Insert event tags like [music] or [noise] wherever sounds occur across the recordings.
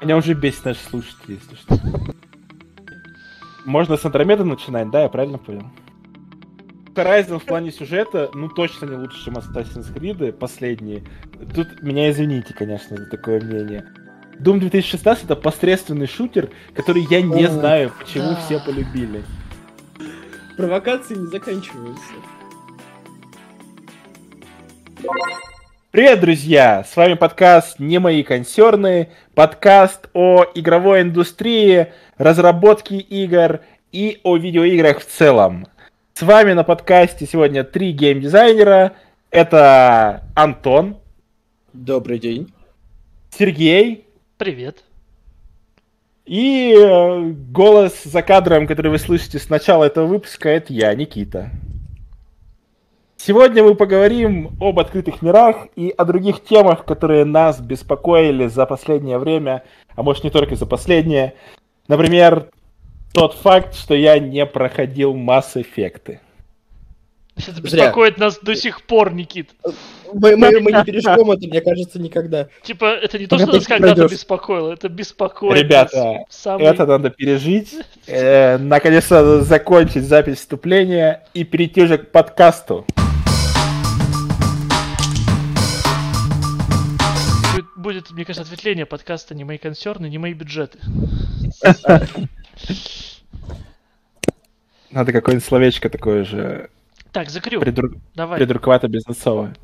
Меня уже бесит наши слушатели, если что. Можно с Андромеда начинать, да, я правильно понял? Horizon в плане сюжета, ну, точно не лучше, чем Assassin's Creed, последние. Тут меня извините, конечно, за такое мнение. Doom 2016 это посредственный шутер, который я не О, знаю, почему да. все полюбили. Провокации не заканчиваются. Привет, друзья! С вами подкаст «Не мои консерны», подкаст о игровой индустрии, разработке игр и о видеоиграх в целом. С вами на подкасте сегодня три геймдизайнера. Это Антон, Добрый день. Сергей Привет. и э, голос за кадром, который вы слышите с начала этого выпуска, это я, Никита. Сегодня мы поговорим об открытых мирах и о других темах, которые нас беспокоили за последнее время, а может не только за последнее. Например, тот факт, что я не проходил Mass Effect. Это Зря. беспокоит нас до сих пор, Никит. Мы, мы, мы не [laughs] переживем это, мне кажется, никогда. Типа, это не то, что нас когда-то беспокоило, это беспокоит Ребята, самый- Это надо пережить. Э, Наконец-то закончить запись вступления и перейти уже к подкасту. Будет, мне кажется, ответвление подкаста «Не мои консерны, не мои бюджеты». Надо какое-нибудь словечко такое же Так, закрю. придур- Давай. придурковато бизнесовое.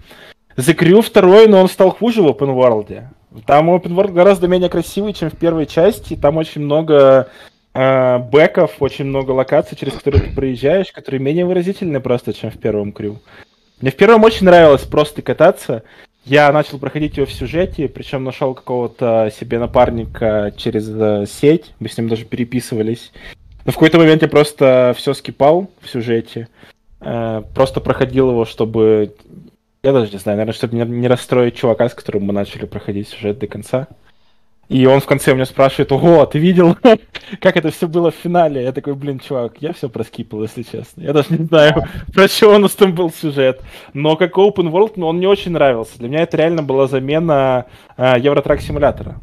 Crew второй, но он стал хуже в Open World. Там Open World гораздо менее красивый, чем в первой части. Там очень много э, бэков, очень много локаций, через которые ты проезжаешь, которые менее выразительны просто, чем в первом Crew. Мне в первом очень нравилось просто кататься. Я начал проходить его в сюжете, причем нашел какого-то себе напарника через э, сеть. Мы с ним даже переписывались. Но в какой-то момент я просто все скипал в сюжете. Э, просто проходил его, чтобы... Я даже не знаю, наверное, чтобы не, не расстроить чувака, с которым мы начали проходить сюжет до конца. И он в конце у меня спрашивает, ого, а ты видел, [laughs] как это все было в финале? Я такой, блин, чувак, я все проскипал, если честно. Я даже не знаю, [laughs] про что у нас там был сюжет. Но как open world, ну, он мне очень нравился. Для меня это реально была замена э, Евротрак симулятора.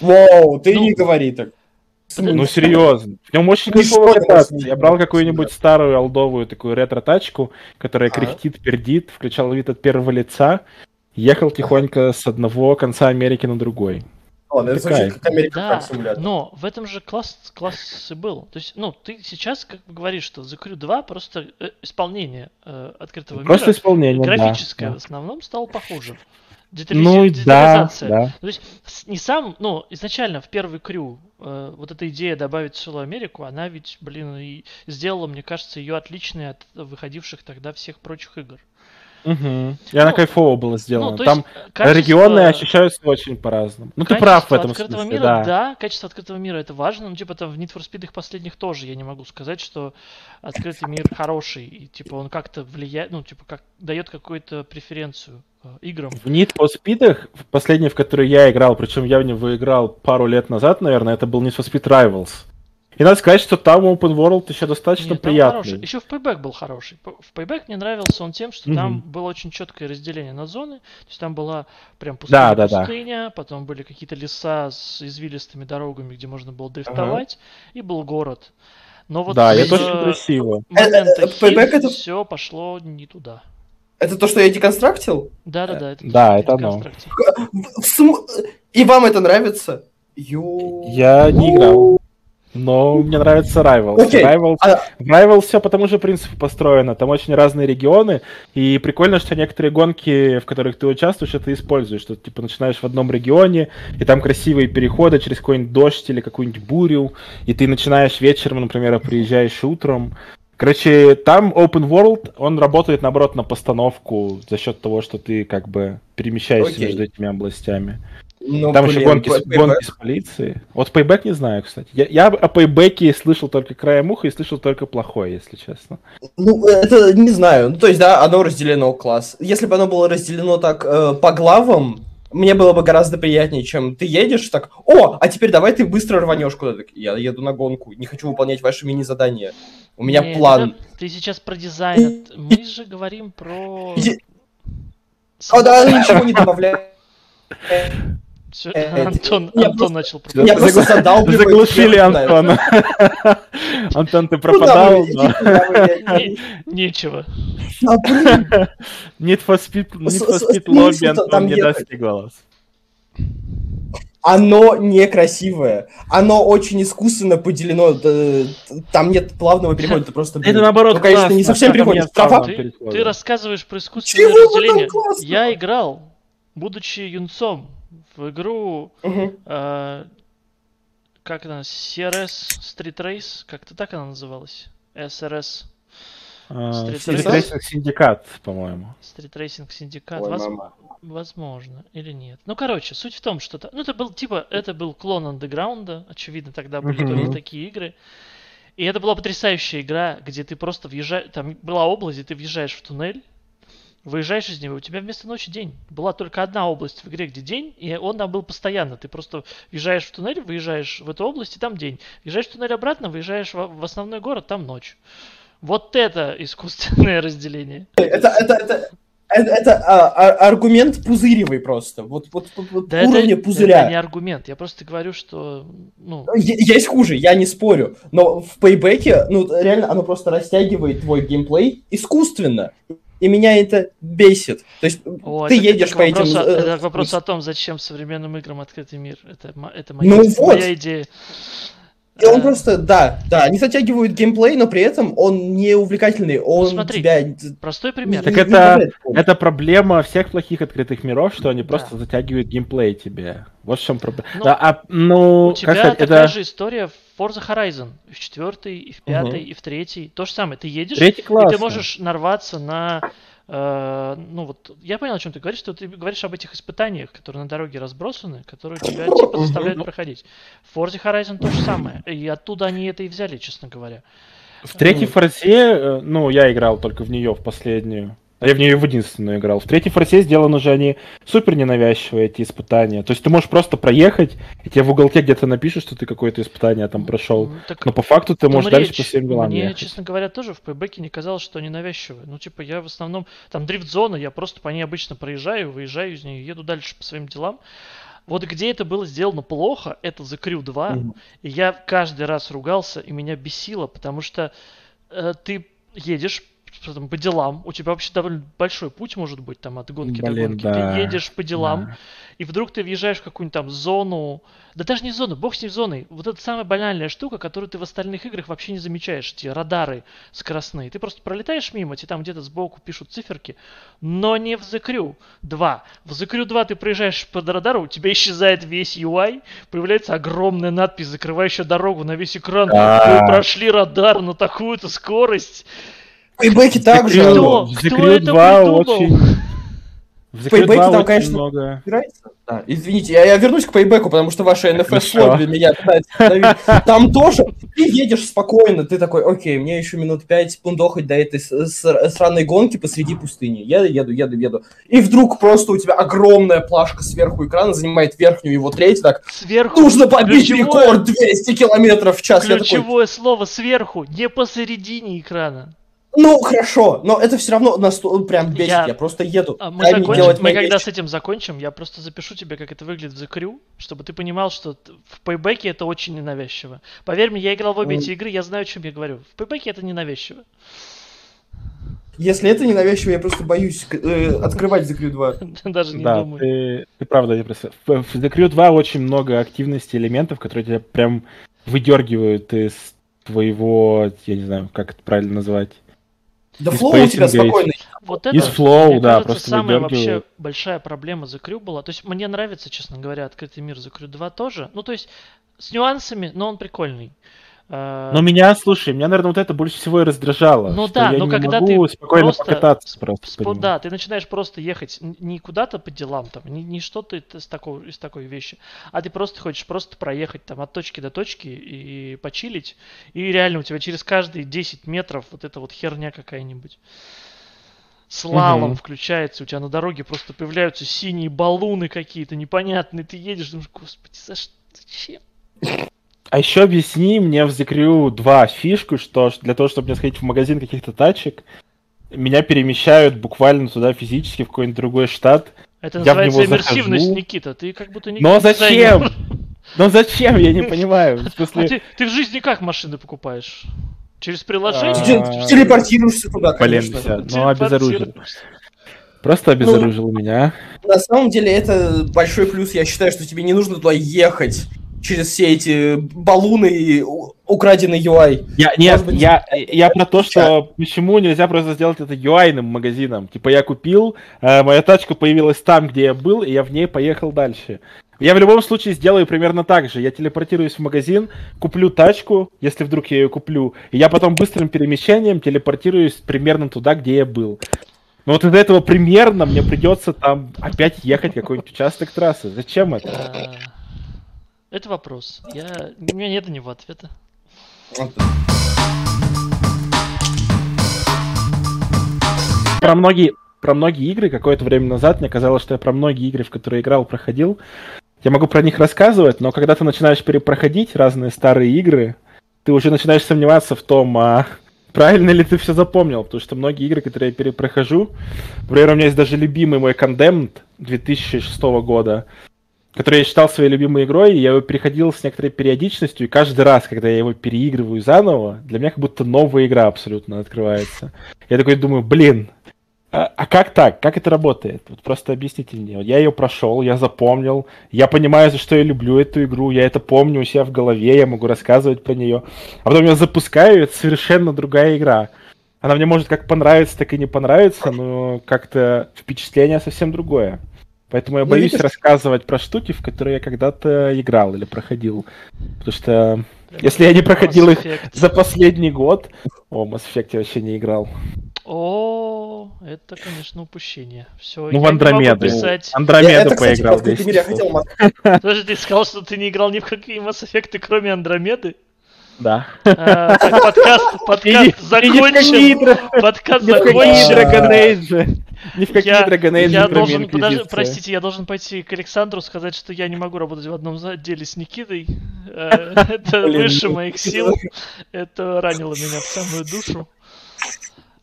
Воу, ты Ну, не говори так. Ну, серьезно. В нем очень что, кататься. Я брал какую-нибудь старую олдовую такую ретро-тачку, которая Ага. кряхтит, пердит, включал вид от первого лица, ехал тихонько с одного конца Америки на другой. Ладно, это звучит как Америка Да, симулятор. но в этом же класс, класс и был. То есть, ну, ты сейчас как бы говоришь, что The Crew 2 просто э, исполнение э, открытого Просто мира, исполнение, да, графическое да. в основном стало похуже. Детализи- Ну, да, детализация. да. То есть не сам, ну, изначально в первый крю э, вот эта идея добавить целую Америку, она ведь, блин, и сделала, мне кажется, ее отличной от выходивших тогда всех прочих игр. Мгм. И она Ну, кайфово была сделана. Ну, Там качество- регионы ощущаются очень по-разному. Ну, ты прав в этом открытого смысле, мира, да. да. качество открытого мира это важно. Ну, типа там в Need for Speed их последних тоже я не могу сказать, что открытый мир хороший. И типа он как-то влияет, ну, типа как дает какую-то преференцию э, играм. В Need for Speed, последний, в который я играл, причем я в него играл пару лет назад, наверное, это был Need for Speed Rivals. И надо сказать, что там Open World еще достаточно Нет, там приятный. хороший. Еще в Payback был хороший. В Payback мне нравился он тем, что там Мгм. было очень четкое разделение на зоны. То есть там была прям Да, пустыня, да, да. пустыня, потом были какие-то леса с извилистыми дорогами, где можно было дрифтовать, и был город. Но вот Да, с, и это очень э, красиво. Э, момента э, Payback это- все пошло не туда. Это то, что я деконстрактил? Да-да-да. Это да, то, это оно. И вам это нравится? Ё... Я не играл. Но мне нравится Rivals. Окей, Rivals, а- Rivals все по тому же принципу построено. Там очень разные регионы. И прикольно, что некоторые гонки, в которых ты участвуешь, это используешь. Что ты типа начинаешь в одном регионе, и там красивые переходы через какой-нибудь дождь или какую-нибудь бурю. И ты начинаешь вечером, например, а приезжаешь утром. Короче, там Open World, он работает, наоборот, на постановку за счет того, что ты как бы перемещаешься Окей. между этими областями. Ну, Там еще блин, гонки, с, Payback- гонки с полицией. Вот Payback не знаю, кстати. Я, я о Payback слышал только краем уха и слышал только плохое, если честно. Ну, это не знаю. Ну, то есть, да, оно разделено класс. Если бы оно было разделено так э, по главам, мне было бы гораздо приятнее, чем ты едешь так, о, а теперь давай ты быстро рванешь куда-то. Я еду на гонку, не хочу выполнять ваши мини-задания. У меня Нет, план. это- Ты сейчас про дизайн. Мы же говорим про... О, да, ничего не добавляет. [laughs] Всё, Э, Антон, я Антон просто- начал Я Я пропадать. просто задалбливаю [laughs] Заглушили. Антона. [laughs] Антон, ты Ну, да, пропадал, Нечего. А, [laughs] Need for Speed, Need for Speed лобби, Антон, не даст тебе голос. Оно некрасивое. Оно очень искусственно поделено. Там нет плавного перехода, это просто... Это наоборот Ну, конечно, не совсем переходит. Ты, рассказываешь про искусственное разделение. Я играл, будучи юнцом, в игру, э, как она, CRS Street Race, как-то так она называлась? SRS, А, Street? Racing Syndicate, по-моему. Street Racing Syndicate. Ой, Воз- мама. Возможно, или нет. Ну, короче, суть в том, что... Ну, это был, типа, это был клон андеграунда, очевидно, тогда были Мгм. только такие игры. И это была потрясающая игра, где ты просто въезжаешь... Там была область, где ты въезжаешь в туннель, выезжаешь из него, у тебя вместо ночи день. Была только одна область в игре, где день, и он там был постоянно. Ты просто въезжаешь в туннель, выезжаешь в эту область, и там день. Въезжаешь в туннель обратно, выезжаешь в, основной город, там ночь. Вот это искусственное [laughs] разделение. Это, это, это, это, это, а, а, аргумент пузыревый просто. Вот, вот, вот, Да уровня это, пузыря. это не аргумент. Я просто говорю, что... Ну, Есть хуже, я не спорю. Но в пейбеке, ну, реально, оно просто растягивает твой геймплей искусственно. И меня это бесит. То есть, О, ты это- едешь это по этим... вопрос, о- э, это вопрос о том, зачем современным играм открытый мир. Это, это моя, Ну моя вот. идея. И он Э, просто, да, да, они затягивают геймплей, но при этом он не увлекательный, он Ну, смотри, тебя... Простой пример. Так не- не это- помощь. Это проблема всех плохих открытых миров, что они Да. просто затягивают геймплей тебе. Вот в чем проблема. Ну, да, а, ну, У как тебя сказать, такая это же история в Forza Horizon. И в четвертой, и в пятой, и в третьей. То же самое. Ты едешь, третий и ты можешь нарваться на... э, ну вот, я понял, о чем ты говоришь, что ты говоришь об этих испытаниях, которые на дороге разбросаны, которые тебя типа заставляют проходить. В Forza Horizon то же самое. И оттуда они это и взяли, честно говоря. В третьей Мгм. форсе, э, ну, я играл только в нее, в последнюю. А Я в нее в единственную играл. В третьей форсе сделаны уже они супер ненавязчивые, эти испытания. То есть ты можешь просто проехать, и тебе в уголке где-то напишут, что ты какое-то испытание там прошел. М, Так Но по факту ты можешь дальше речь. по всем делам Мне, ехать. честно говоря, тоже в пейбеке не казалось, что они навязчивые. Ну, типа, я в основном... Там дрифт-зона, я просто по ней обычно проезжаю, выезжаю из нее, еду дальше по своим делам. Вот где это было сделано плохо, это The Crew 2. Мгм. И я каждый раз ругался, и меня бесило, потому что э, ты едешь что там, по делам, у тебя вообще довольно большой путь может быть там от гонки до Блин, гонки. да, Ты едешь по делам, Да. и вдруг ты въезжаешь в какую-нибудь там зону, да даже не зону, бог с ней зоной. Вот это самая банальная штука, которую ты в остальных играх вообще не замечаешь. Эти радары скоростные. Ты просто пролетаешь мимо, тебе там где-то сбоку пишут циферки, но не в The Crew 2. В The Crew 2 ты проезжаешь под радаром, у тебя исчезает весь UI, появляется огромная надпись, закрывающая дорогу на весь экран. Да. Вы прошли радар на такую-то скорость. Пейбеке также Кто? в Кто The Crew это 2 придумал? очень... В The Crew Пейбеке 2 там, очень конечно, много... играется. Да, извините, я, я вернусь к пейбеку, потому что ваше NFS лобби меня. [laughs] Там тоже ты едешь спокойно, ты такой, окей, мне еще минут пять пундохать до этой сраной гонки посреди пустыни. Я еду, еду, еду. И вдруг просто у тебя огромная плашка сверху экрана занимает верхнюю его треть, так, Сверху нужно побить ключевое- рекорд 200 километров в час. Я такой, Ключевое слово сверху, не посередине экрана. Ну хорошо, но это все равно нас прям бесит, Я- я, просто еду. А мы закончим, делать мы когда вещи. с этим закончим, я просто запишу тебе, как это выглядит в The Crew, чтобы ты понимал, что в пейбеке это очень ненавязчиво. Поверь мне, я играл в обе Ну. эти игры, я знаю, о чем я говорю. В пейбеке это ненавязчиво. Если это ненавязчиво, я просто боюсь э, открывать The Crew 2. [laughs] Даже не Да, думаю. ты, ты правда, я просто... В, в The Crew 2 очень много активности элементов, которые тебя прям выдергивают из твоего, я не знаю, как это правильно назвать. Да Из flow у тебя спокойный. Вот это, Из flow, мне да, кажется, просто самая вообще большая проблема The Crew была. То есть мне нравится, честно говоря, открытый мир The Crew 2 тоже. Ну, то есть с нюансами, но он прикольный. А, Но меня, слушай, меня, наверное, вот это больше всего и раздражало. Ну да, я но не когда могу ты спокойно просто покататься просто. По да, ты начинаешь просто ехать не куда-то по делам, там, не, не что-то из такого, из такой вещи, а ты просто хочешь просто проехать там от точки до точки и почилить, и реально у тебя через каждые 10 метров вот эта вот херня какая-нибудь. Слалом Мгм. включается, у тебя на дороге просто появляются синие баллоны какие-то непонятные, ты едешь, думаешь, господи, за что, зачем? А еще объясни мне в The Crew 2 фишку, что для того, чтобы мне сходить в магазин каких-то тачек, меня перемещают буквально туда физически, в какой-нибудь другой штат. Это Я называется иммерсивность, захожу. Никита. Ты как будто не Но дизайнер. зачем? Но зачем? Я не понимаю. В [laughs] А ты, ты в жизни как машины покупаешь? Через А, приложение? Ты телепортируешься туда, блин, конечно. ну Телепортируешь. обезоружил. Просто обезоружил меня. На самом деле это большой плюс. Я считаю, что тебе не нужно туда ехать через все эти баллоны и украденный UI. Я, нет, быть, я, я про то, что почему нельзя просто сделать это UI-ным магазином. Типа я купил, э, моя тачка появилась там, где я был, и я в ней поехал дальше. Я в любом случае сделаю примерно так же. Я телепортируюсь в магазин, куплю тачку, если вдруг я ее куплю, и я потом быстрым перемещением телепортируюсь примерно туда, где я был. Но вот из-за этого примерно мне придется там опять ехать какой-нибудь участок трассы. Зачем это? Это вопрос. Я... У меня нет на него ответа. Про многие, про многие игры какое-то время назад мне казалось, что я про многие игры, в которые играл, проходил. Я могу про них рассказывать, но когда ты начинаешь перепроходить разные старые игры, ты уже начинаешь сомневаться в том, а правильно ли ты все запомнил, потому что многие игры, которые я перепрохожу, например, у меня есть даже любимый мой Condemned 2006 года, который я считал своей любимой игрой, и я его переходил с некоторой периодичностью, и каждый раз, когда я его переигрываю заново, для меня как будто новая игра абсолютно открывается. Я такой думаю, блин, а, а как так? Как это работает? Вот просто объясните мне. Я ее прошел, я запомнил, я понимаю, за что я люблю эту игру, я это помню у себя в голове, я могу рассказывать про нее. А потом я запускаю, и это совершенно другая игра. Она мне может как понравиться, так и не понравиться, но как-то впечатление совсем другое. Поэтому я Ну, боюсь видишь- рассказывать про штуки, в которые я когда-то играл или проходил. Потому что если я не проходил их за последний год... О, Mass Effect я вообще не играл. О, это, конечно, упущение. Все, Ну, в Андромеду. писать. Я- Андромеду это, кстати, поиграл открытом 10 мире я хотел Подожди, ты сказал, что ты не играл ни в какие Mass Effect, кроме Андромеды? Да. Так, подкаст, подкаст закончен. Подкаст закончен. Ни в какие Dragon Age, я должен, подожди, простите, я должен пойти к Александру сказать, что я не могу работать в одном отделе с Никитой. Э, [laughs] Это выше моих сил. [laughs] Это ранило меня в самую душу.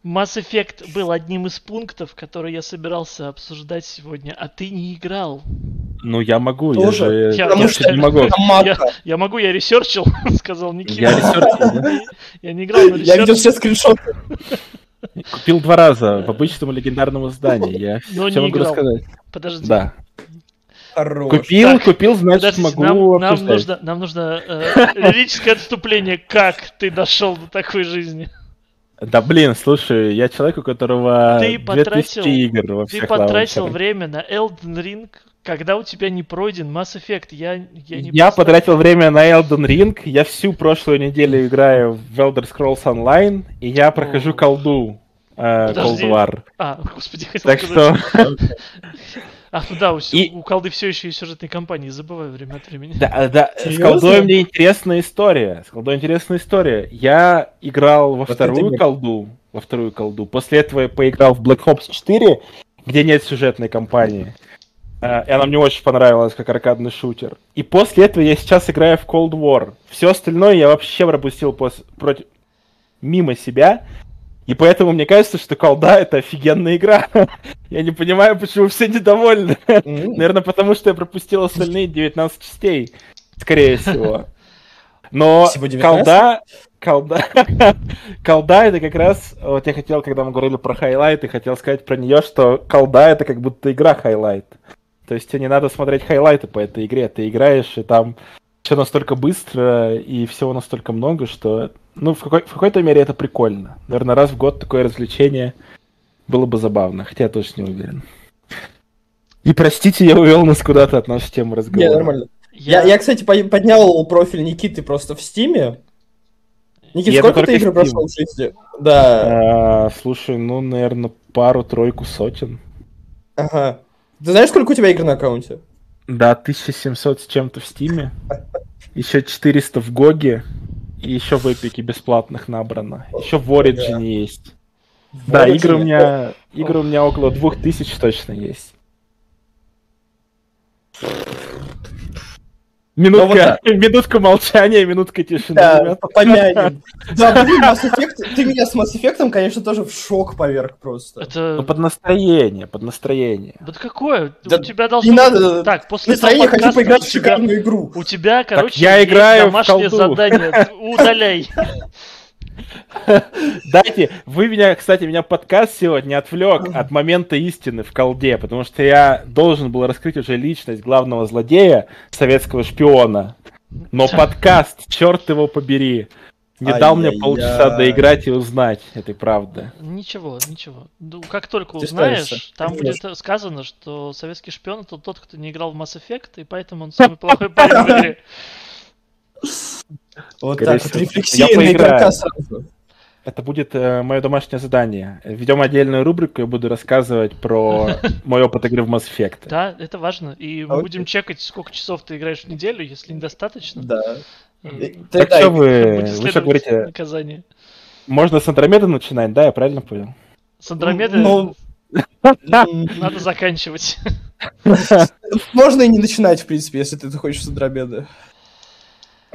Mass Effect был одним из пунктов, которые я собирался обсуждать сегодня, а ты не играл. Ну, я могу, я Тоже. же... Я- Потому я что не могу. Я, я могу, я ресерчил, [laughs] сказал Никита. Я ресерчил, да? Я не играл, но Я видел ресерчил. все скриншоты. Купил два раза в обычном легендарном издании. Я [laughs] Но все не могу играл. рассказать. Подожди. Да. Хорош. Купил, Так, купил, значит, могу нам, нам нужно, нам нужно э, лирическое отступление, как ты дошел до такой жизни. Да блин, слушай, я человек, у которого Ты 2000 потратил- игр во Ты всех потратил лаунчерах. время на Elden Ring, когда у тебя не пройден Mass Effect. Я, я не Я представляю. потратил время на Elden Ring, я всю прошлую неделю играю в Elder Scrolls Online, и я прохожу О. колду э. Cold War. А, господи, хотел Так сказать. [laughs] что, А, ну да, у, И- у колды все еще есть сюжетные кампании, забываю время от времени. да, да, с Серьезно? колдой мне интересная история. С колдой интересная история. Я играл во Вот это вторую мне- колду, во вторую колду. После этого я поиграл в Black Ops 4, где нет сюжетной кампании. Э, И она мне очень понравилась как аркадный шутер. И после этого я сейчас играю в Cold War. Все остальное я вообще пропустил пос- против... мимо себя. И поэтому мне кажется, что колда это офигенная игра. [laughs] я не понимаю, почему все недовольны. Наверное, потому что я пропустил остальные 19 частей, скорее [laughs] всего. Но Всего 19? колда, колда, [laughs] колда это как раз, вот я хотел, когда мы говорили про хайлайты, хотел сказать про нее, что колда это как будто игра хайлайт. То есть тебе не надо смотреть хайлайты по этой игре, ты играешь, и там все настолько быстро, и всего настолько много, что, ну, в, какой- в какой-то мере это прикольно. Наверное, раз в год такое развлечение было бы забавно, хотя я тоже не уверен. И простите, я увел нас куда-то от нашей темы разговора. Не, нормально. Я, я, кстати, по- поднял профиль Никиты просто в Стиме. Никит, это сколько ты игр прошел в жизни? Да. А, слушай, ну, наверное, пару-тройку сотен. Ага. Ты знаешь, сколько у тебя игр на аккаунте? Да, 1700 с чем-то в Стиме. Еще 400 в Гоге. И еще в Эпике бесплатных набрано. Еще в Origin есть. Да, Origin? игры у меня, игры у меня около 2000 точно есть. Минутка, вот [laughs] минутка молчания, минутка тишины. Да, помянем. [laughs] Да, блин, Mass Effect, ты меня с Mass Effect, конечно, тоже в шок поверг просто. Это... Ну, под настроение, под настроение. Вот какое? Да у тебя должно... Не надо, Так, после настроение, хочу поиграть в шикарную игру. У тебя, короче, я играю в домашнее колду. задание. [laughs] Удаляй. [laughs] Дайте, вы меня, кстати, меня подкаст сегодня отвлек от момента истины в колде, потому что я должен был раскрыть уже личность главного злодея, советского шпиона. Но подкаст, черт его побери, не дал мне полчаса доиграть и узнать этой правды. Ничего, ничего. Ну, как только Ты узнаешь, там будет сказано, что советский шпион это тот, кто не играл в Mass Effect, и поэтому он самый плохой парень в игре. [laughs] Вот Скорее так вот, всего. рефлексия Я на поиграю. игрока сразу. Это будет мое домашнее задание. Ведем отдельную рубрику, я буду рассказывать про [laughs] мой опыт игры в Mass Effect. Да, это важно. И мы Окей. будем чекать, сколько часов ты играешь в неделю, если недостаточно. Да. э, Так что вы, вы что говорите, наказание. можно с Андромеды начинать, да, я правильно понял? С Андромеды Ну, [laughs] надо заканчивать. [laughs] Можно и не начинать, в принципе, если ты хочешь с Андромеды.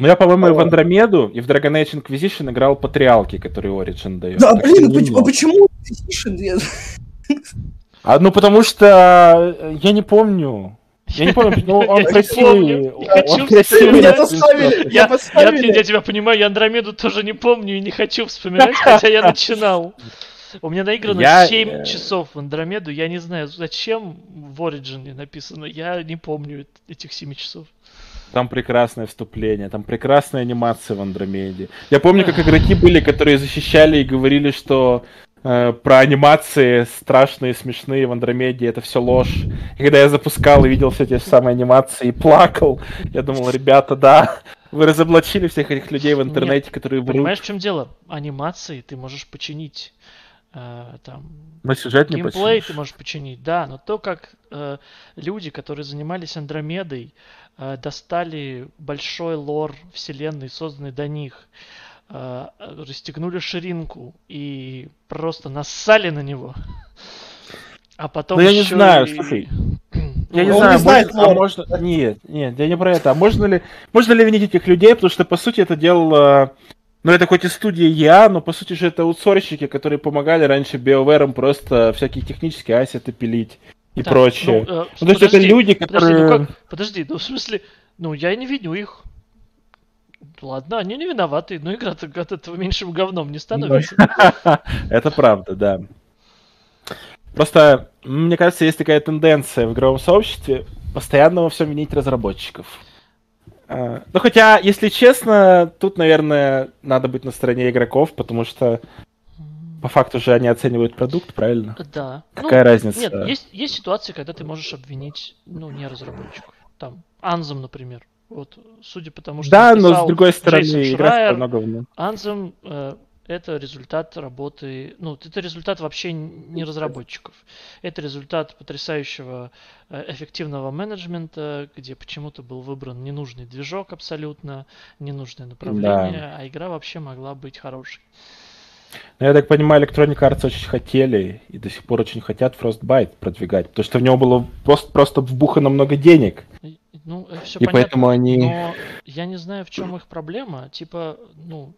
Ну, я, по-моему, и в. Андромеду, и в Dragon Age Inquisition играл патриалки, которые Origin дает. Да, Так блин, а почему Inquisition? А, ну, потому что э, я не помню. Я не помню, ну, он [laughs] Я красивый. не хочу Он. Меня я поставили. я тебя понимаю, я Андромеду тоже не помню и не хочу вспоминать, хотя я начинал. У меня наиграно Я, 7 э, часов в Андромеду, я не знаю, зачем в Origin написано, я не помню эт- этих 7 часов. Там прекрасное вступление, там прекрасная анимация в Андромеде. Я помню, как игроки были, которые защищали и говорили, что э, про анимации страшные, смешные в Андромеде это все ложь. И когда я запускал и видел все те же самые анимации и плакал, я думал, ребята, да, вы разоблачили всех этих людей в интернете, которые врут. Понимаешь, в чем дело? Анимации ты можешь починить. Э, там, Но сюжет не геймплей починишь. ты можешь починить, да, но то, как э, люди, которые занимались Андромедой, э, достали большой лор вселенной, созданный до них, э, расстегнули ширинку и просто нассали на него. А потом Ну, я не знаю, и- слушай, [clears throat] Я не он знаю, не знает может- а можно... Нет, нет, я не про это. А можно ли, можно ли винить этих людей, потому что, по сути, это делало... Ну, это хоть и студия ЯА, но, по сути же, это аутсорщики, которые помогали раньше BioWare просто всякие технические ассеты пилить и да, прочее. ну, э, Ну, то есть это подожди, люди, Подожди, которые... ну как? Подожди, ну в смысле, ну я и не виню их. Ладно, они не виноваты, но игра-то от этого меньшим говном не становится. [laughs] Это правда, да. Просто, мне кажется, есть такая тенденция в игровом сообществе постоянно во всем винить разработчиков. А, Ну, хотя, если честно, тут, наверное, надо быть на стороне игроков, потому что по факту же они оценивают продукт, правильно? Да. Ну, Какая разница? Нет, есть, есть ситуации, когда ты можешь обвинить, ну, не разработчиков. Там, Анзем, например. Вот, судя по тому, что Да, но с другой стороны, Джейсон игра Шрайер, говно. Anthem э, это результат работы, ну, это результат вообще не разработчиков. Это результат потрясающего э, эффективного менеджмента, где почему-то был выбран ненужный движок абсолютно, ненужное направление, а игра вообще могла быть хорошей. Но я так понимаю, Electronic Arts очень хотели и до сих пор очень хотят Frostbite продвигать, потому что в него было просто, просто вбухано много денег. Ну, все И понятно. поэтому они... Но я не знаю, в чем их проблема. Типа, ну,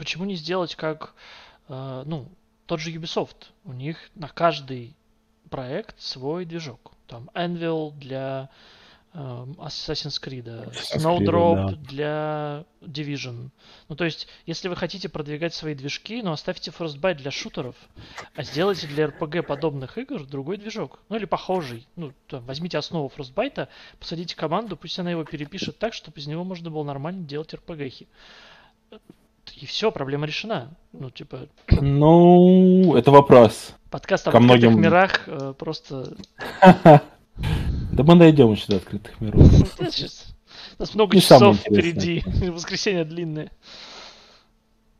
почему не сделать как, э, ну, тот же Ubisoft. У них на каждый проект свой движок. Там Anvil для эм, Assassin's Creed, Snowdrop да. для Division. Ну, то есть, если вы хотите продвигать свои движки, ну, оставьте Frostbite для шутеров, а сделайте для RPG подобных игр другой движок. Ну, или похожий. Ну, там, возьмите основу Frostbite, посадите команду, пусть она его перепишет так, чтобы из него можно было нормально делать RPG-хи. И все, проблема решена. Ну, типа, Ну, это вопрос. подкаст об Ко открытых многим- мирах э, просто... [laughs] Да мы дойдем еще до открытых миров. [laughs] У нас много часов впереди. [laughs] Воскресенье длинное.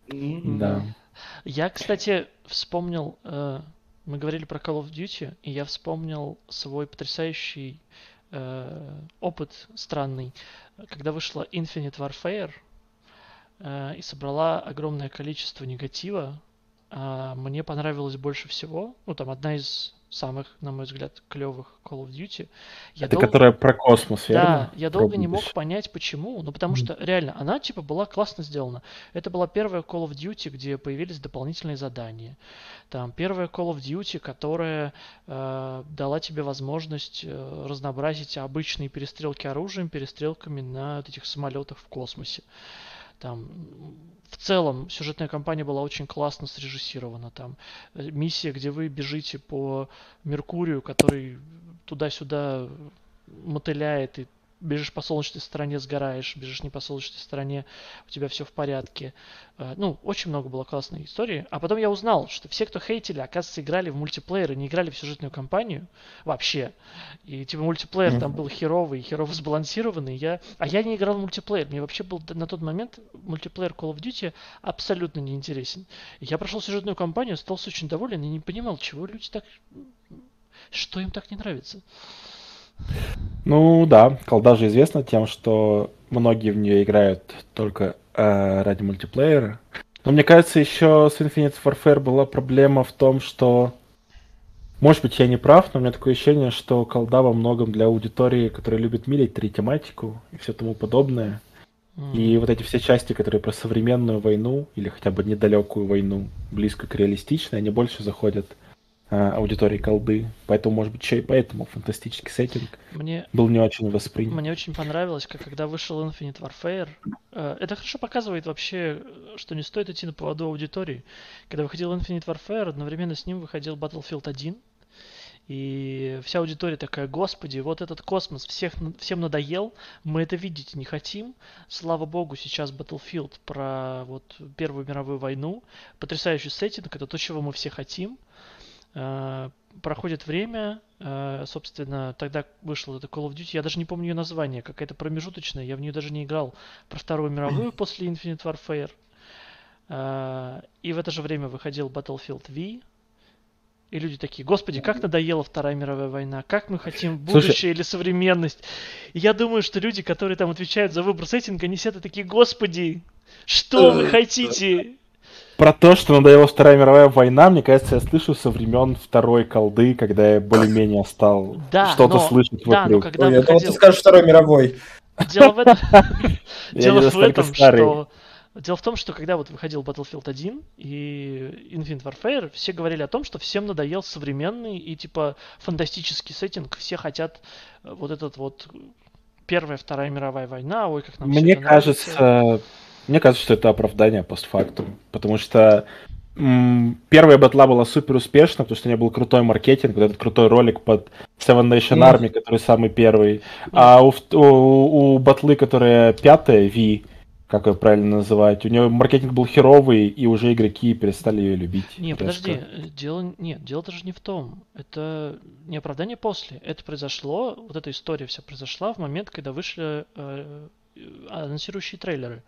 Да. Я, кстати, вспомнил, э, мы говорили про Call of Duty, и я вспомнил свой потрясающий э, опыт странный, когда вышла Infinite Warfare и собрала огромное количество негатива а, мне понравилось больше всего. Ну, там одна из самых, на мой взгляд, клевых Call of Duty. Я Это дол... которая про космос, верно? Да, я долго не мог понять, почему. Ну, потому что реально, она типа была классно сделана. Это была первая Call of Duty, где появились дополнительные задания. Там первая Call of Duty, которая э, дала тебе возможность э, разнообразить обычные перестрелки оружием перестрелками на этих самолетах в космосе. Там в целом сюжетная кампания была очень классно срежиссирована. Там э, миссия, где вы бежите по Меркурию, который туда-сюда мотыляет и бежишь по солнечной стороне, сгораешь, бежишь не по солнечной стороне, у тебя все в порядке. Э, ну, очень много было классной истории. А потом я узнал, что все, кто хейтили, оказывается, играли в мультиплеер и не играли в сюжетную кампанию вообще. И типа мультиплеер mm-hmm. там был херовый, херово сбалансированный. Я... А я не играл в мультиплеер. Мне вообще был на тот момент мультиплеер Call of Duty абсолютно неинтересен. И я прошел сюжетную кампанию, остался очень доволен и не понимал, чего люди так... Что им так не нравится. Ну да, колда же известна тем, что многие в нее играют только э, ради мультиплеера. Но мне кажется, еще с Infinite Warfare была проблема в том, что может быть, я не прав, но у меня такое ощущение, что колда во многом для аудитории, которая любит милитари тематику и все тому подобное. Mm. И вот эти все части, которые про современную войну или хотя бы недалекую войну, близко к реалистичной, они больше заходят аудитории колды. Поэтому, может быть, еще и поэтому фантастический сеттинг мне, был не очень воспринят. Мне очень понравилось, как когда вышел Infinite Warfare. Э, это хорошо показывает вообще, что не стоит идти на поводу аудитории. Когда выходил Infinite Warfare, одновременно с ним выходил Battlefield 1. И вся аудитория такая, господи, вот этот космос всех, всем надоел, мы это видеть не хотим. Слава богу, сейчас Battlefield про вот Первую мировую войну. Потрясающий сеттинг, это то, чего мы все хотим. Э, проходит время, э, собственно, тогда вышла эта Call of Duty, я даже не помню ее название, какая-то промежуточная, я в нее даже не играл про Вторую мировую [clears throat] после Infinite Warfare. Э, и в это же время выходил Battlefield V, и люди такие, господи, как надоела Вторая мировая война, как мы хотим будущее Слушай... или современность. И я думаю, что люди, которые там отвечают за выбор сеттинга, они сидят такие, господи, что вы хотите? Про то, что надоела Вторая мировая война, мне кажется, я слышу со времен второй колды, когда я более-менее стал да, что-то но, слышать да, вокруг. Но когда Ой, выходил... ты скажешь Второй мировой. Дело в этом, [laughs] [laughs] Дело в этом что... Дело в том, что когда вот выходил Battlefield 1 и Infinite Warfare, все говорили о том, что всем надоел современный и типа фантастический сеттинг. Все хотят э, вот этот вот Первая, Вторая мировая война, ой, как нам Мне кажется, мне кажется, что это оправдание постфактум, потому что первая батла была супер успешна, потому что у нее был крутой маркетинг, вот этот крутой ролик под Seven Nation Army, который самый первый. А у, у, у батлы, которая пятая, V, как ее правильно называть, у нее маркетинг был херовый, и уже игроки перестали ее любить. Не, подожди, дело, нет, дело даже не в том. Это не оправдание после. Это произошло, вот эта история вся произошла в момент, когда вышли э, анонсирующие трейлеры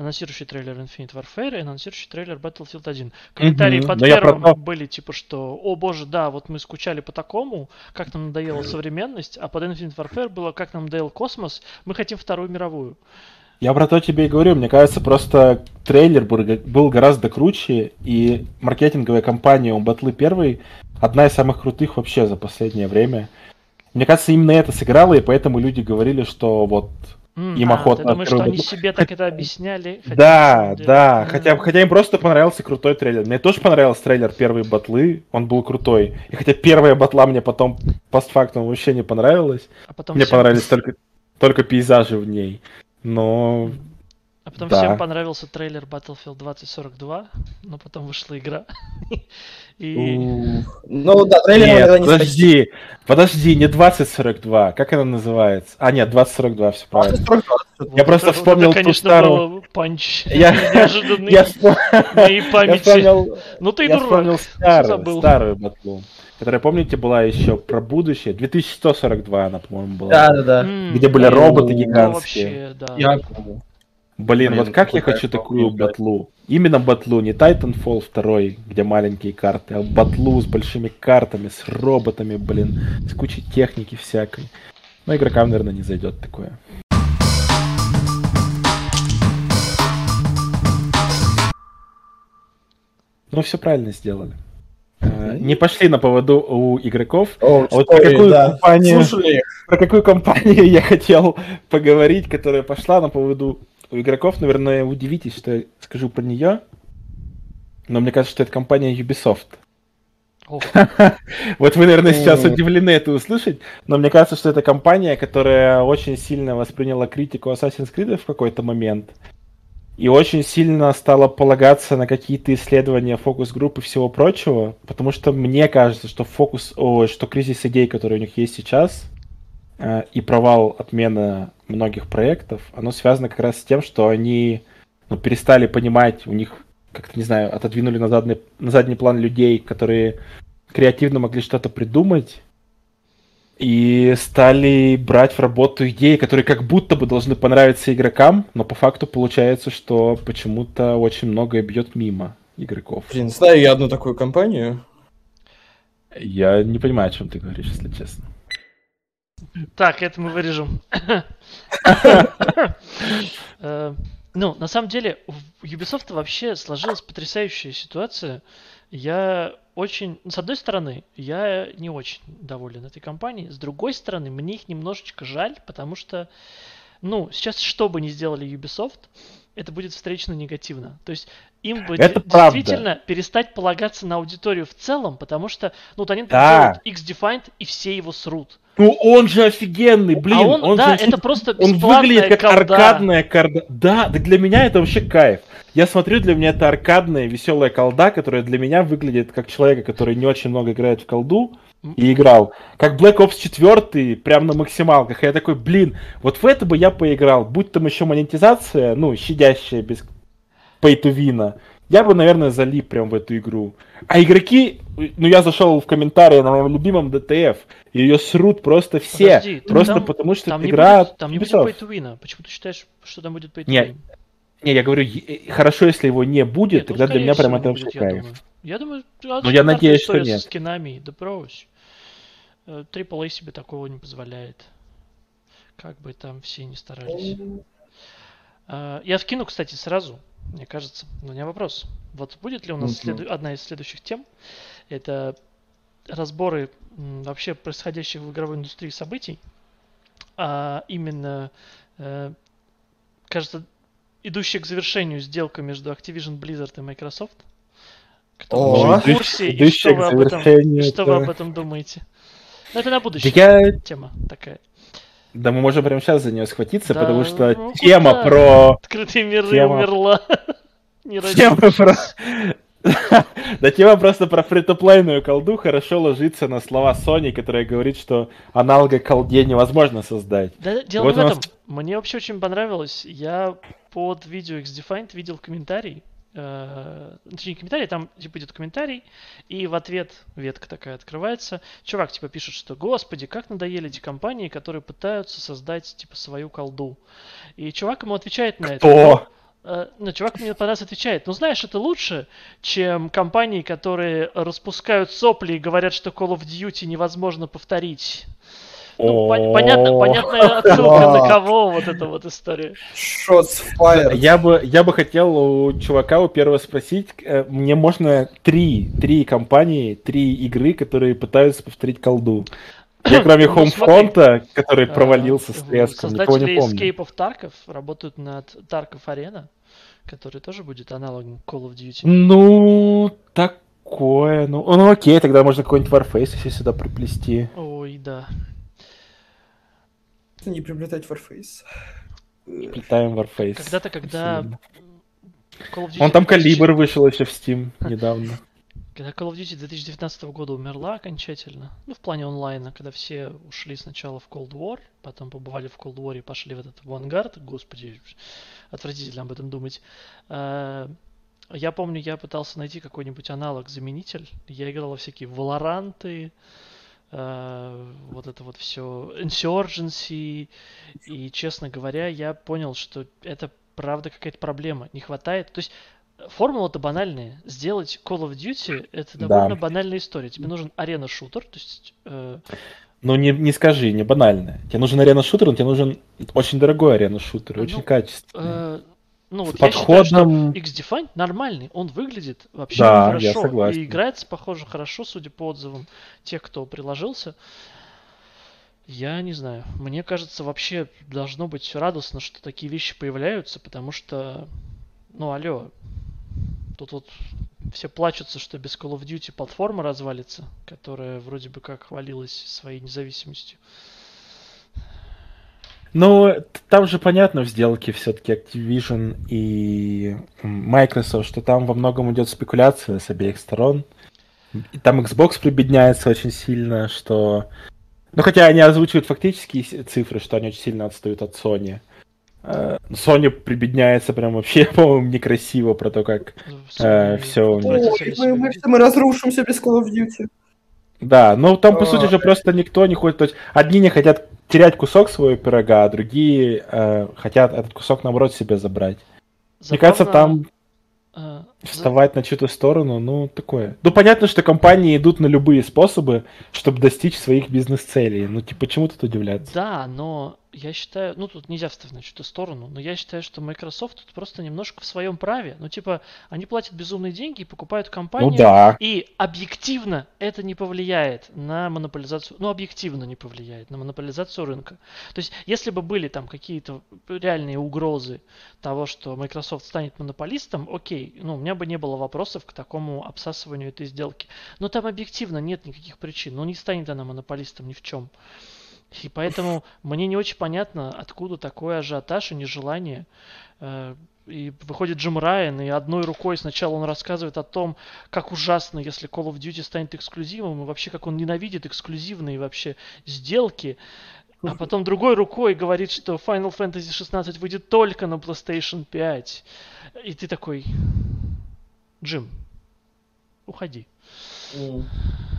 анонсирующий трейлер Infinite Warfare и анонсирующий трейлер Battlefield 1. Комментарии mm-hmm. под Но первым про... были типа, что «О боже, да, вот мы скучали по такому, как нам надоела современность», а под Infinite Warfare было «Как нам надоел космос, мы хотим Вторую мировую». Я про то тебе и говорю, мне кажется, просто трейлер был гораздо круче, и маркетинговая кампания у Батлы первой одна из самых крутых вообще за последнее время. Мне кажется, именно это сыграло, и поэтому люди говорили, что вот им а, охотно. Ты думаешь, что они себе так это объясняли? Да, да. Хотя, хотя им просто понравился крутой трейлер. Мне тоже понравился трейлер первой батлы. Он был крутой. И хотя первая батла мне потом постфактум вообще не понравилась. А потом мне понравились только, только пейзажи в ней. Но а потом да. всем понравился трейлер Battlefield 2042, но потом вышла игра. [laughs] И... Ну да, трейлер нет, не подожди, спасти. подожди, не 2042, как она называется? А, нет, 2042, все правильно. 2042. Вот я просто вспомнил это, конечно, ту старую... панч [laughs] я... [laughs] неожиданный я моей памяти. Я вспомнил... Ну ты я дурак. вспомнил старую, старую батлу которая, помните, была еще про будущее. 2142 она, по-моему, была. Да, да, да. Где были роботы гигантские. Ну, вообще, да. Я Блин, вот как я хочу такую батлу. Именно батлу, не Titanfall 2, где маленькие карты, а батлу с большими картами, с роботами, блин, с кучей техники всякой. Но игрокам, наверное, не зайдет такое. Ну, все правильно сделали. Э, Не пошли на поводу у игроков. О, А вот про ой, какую да. компанию- Слушали. Про какую компанию [laughs] я хотел поговорить, которая пошла на поводу у игроков. Наверное, удивитесь, что я скажу про нее. Но мне кажется, что это компания Ubisoft. [laughs] Вот вы, наверное, сейчас удивлены это услышать, но мне кажется, что это компания, которая очень сильно восприняла критику Assassin's Creed в какой-то момент и очень сильно стала полагаться на какие-то исследования фокус-групп и всего прочего, потому что мне кажется, что фокус, о, что кризис идей, который у них есть сейчас, э, и провал отмена многих проектов, оно связано как раз с тем, что они ну, перестали понимать, у них как-то, не знаю, отодвинули на задний, на задний план людей, которые креативно могли что-то придумать, и стали брать в работу идеи, которые как будто бы должны понравиться игрокам, но по факту получается, что почему-то очень многое бьет мимо игроков. Блин, знаю я одну такую компанию. Я не понимаю, о чем ты говоришь, если честно. Так, это мы вырежем. [laughs] Э, Ну, на самом деле, у Ubisoft вообще сложилась потрясающая ситуация. Я очень... ну, С одной стороны, я не очень доволен этой компанией. С другой стороны, мне их немножечко жаль, потому что, ну, сейчас что бы ни сделали Ubisoft, это будет встречно негативно. То есть им бы Это правда. действительно перестать полагаться на аудиторию в целом, потому что, ну, вот они Да. делают X-Defined, и все его срут. Ну он же офигенный, блин. а он, да, же это просто Он выглядит как колда. аркадная колда. Да, да для меня это вообще кайф. Я смотрю, для меня это аркадная, веселая колда, которая для меня выглядит как человека, который не очень много играет в колду и играл. Как Black Ops 4, прям на максималках. И я такой, блин, вот в это бы я поиграл. Будь там еще монетизация, ну, щадящая без pay to win, я бы, наверное, залип прям в эту игру. А игроки, ну, я зашел в комментарии на моем любимом DTF, и ее срут просто все. Подожди, просто там- потому, что Там это не, игра будет, там не будет pay win. Почему ты считаешь, что там будет pay to Не, win? Не, я говорю, е- хорошо, если его не будет, Нет, ну, тогда для скорее меня прям это вообще будет, я кайф. думаю. Я думаю, Ну, я надеюсь, что нет. со скинами, да брось. Э, AAA себе такого не позволяет. Как бы там все не старались. А, Я вкину, кстати, сразу, мне кажется, но не вопрос. Вот будет ли у нас Мгм. следу- одна из следующих тем? Это разборы м, вообще происходящих в игровой индустрии событий, а именно, э, кажется, идущая к завершению сделка между Activision Blizzard и Microsoft. Кто О. в курсе, и что, вы об этом, завершению, что вы это- об этом думаете? Ну, это на будущее Да, я... тема такая. Да мы можем прямо сейчас за нее схватиться, Да, потому что ну тема куда? про... Открытые миры Тема. умерла. [laughs] Не Тема про... [laughs] Да тема просто про фритуплейную колду хорошо ложится на слова Sony, которая говорит, что аналога колде невозможно создать. Да, дело Вот не в этом. нас- Мне вообще очень понравилось. Я под видео X-Defined видел комментарий. Э, Точнее, не комментарий, там типа идет комментарий, и в ответ ветка такая открывается. Чувак типа пишет, что господи, как надоели эти компании, которые пытаются создать типа свою колду. И чувак ему отвечает на это. Кто? Э, Ну, чувак мне понравился, отвечает, ну знаешь, это лучше, чем компании, которые распускают сопли и говорят, что Call of Duty невозможно повторить. Ну, пон- понятно, понятная [laughs] отсылка на кого вот эта вот история. Shots fired. Я бы, я бы хотел у чувака у первого спросить, э, мне можно три, три компании, три игры, которые пытаются повторить колду. [laughs] Я кроме Ну. Homefront, который Э, провалился с треском, никого Создатели не помню. Escape of Tarkov работают над Tarkov Arena, который тоже будет аналогом Call of Duty. Ну, такое, ну, ну окей, тогда можно какой-нибудь Warface если сюда приплести. Ой, да. Не приобретать Warface. Плетаем Warface. Когда-то, когда Абсолютно. Call of Duty Он там 2000 Калибр вышел еще в Steam недавно. [laughs] Когда Call of Duty 2019 года умерла окончательно, ну, в плане онлайна, когда все ушли сначала в Cold War, потом побывали в Cold War и пошли в этот Vanguard, господи, отвратительно об этом думать. Э, Я помню, я пытался найти какой-нибудь аналог-заменитель. Я играл во всякие Валоранты, э, вот это вот все, Insurgency, и, честно говоря, я понял, что это правда какая-то проблема. Не хватает. То есть Формула-то банальная. Сделать Call of Duty это Да. довольно банальная история. Тебе нужен арена-шутер, то есть э, Ну не, не скажи, не банально. Тебе нужен арена-шутер, но тебе нужен очень дорогой арена-шутер, Ну, очень качественный. э, Ну, вот С я считаю, что. X-Define нормальный, он выглядит вообще Да, я хорошо. согласен. И играется, похоже, хорошо, судя по отзывам тех, кто приложился. Я не знаю. Мне кажется, вообще должно быть радостно, что такие вещи появляются, потому что, ну, алло, тут вот все плачутся, что без Call of Duty платформа развалится, которая вроде бы как хвалилась своей независимостью. Ну, там же понятно в сделке все-таки Activision и Microsoft, что там во многом идет спекуляция с обеих сторон. И там Xbox прибедняется очень сильно, что... Ну, хотя они озвучивают фактические цифры, что они очень сильно отстают от Sony. Э, Sony прибедняется прям вообще, [laughs] по-моему, некрасиво про то, как... Sony всё, отвратительно Ой, мы, мы, мы разрушимся без Call of Duty. Да, ну там, по сути же, просто никто не хочет... То есть одни не хотят терять кусок своего пирога, а другие э, хотят этот кусок, наоборот, себе забрать. Мне кажется, Забавно, там э, за- вставать на чью-то сторону, ну, такое. Ну, понятно, что компании идут на любые способы, чтобы достичь своих бизнес-целей. Ну, типа, чему тут удивляться? Да, но я считаю, ну тут нельзя вставить на чью-то сторону, но я считаю, что Microsoft тут просто немножко в своем праве. Ну типа, они платят безумные деньги и покупают компанию, Ну да. и объективно это не повлияет на монополизацию, ну объективно не повлияет на монополизацию рынка. То есть, если бы были там какие-то реальные угрозы того, что Microsoft станет монополистом, окей, ну у меня бы не было вопросов к такому обсасыванию этой сделки. Но там объективно нет никаких причин, ну не станет она монополистом ни в чем. И поэтому мне не очень понятно, откуда такой ажиотаж и нежелание. Э, И выходит Джим Райан, и одной рукой сначала он рассказывает о том, как ужасно, если Call of Duty станет эксклюзивом, и вообще как он ненавидит эксклюзивные вообще сделки. А потом другой рукой говорит, что Final Fantasy 16 выйдет только на PlayStation 5. И ты такой, Джим, уходи.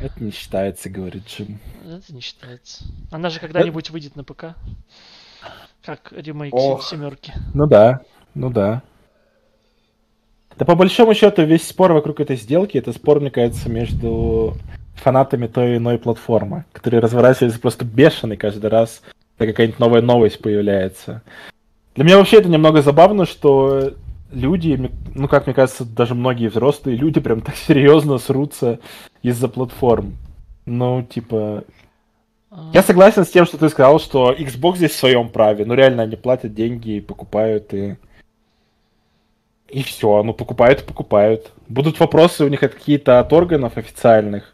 Это не считается, говорит Джим. Это не считается. Она же когда-нибудь выйдет на ПК. Как ремейк Ох. семерки. Ну да, ну да. Да по большому счету весь спор вокруг этой сделки, это спор, мне кажется, между фанатами той или иной платформы, которые разворачиваются просто бешеный каждый раз, когда какая-нибудь новая новость появляется. Для меня вообще это немного забавно, что люди, ну как мне кажется, даже многие взрослые люди прям так [laughs] серьезно срутся из-за платформ. Ну, типа, А, я согласен с тем, что ты сказал, что Xbox здесь в своем праве. Ну реально, они платят деньги и покупают и... И все, ну покупают и покупают. Будут вопросы у них от какие-то от органов официальных.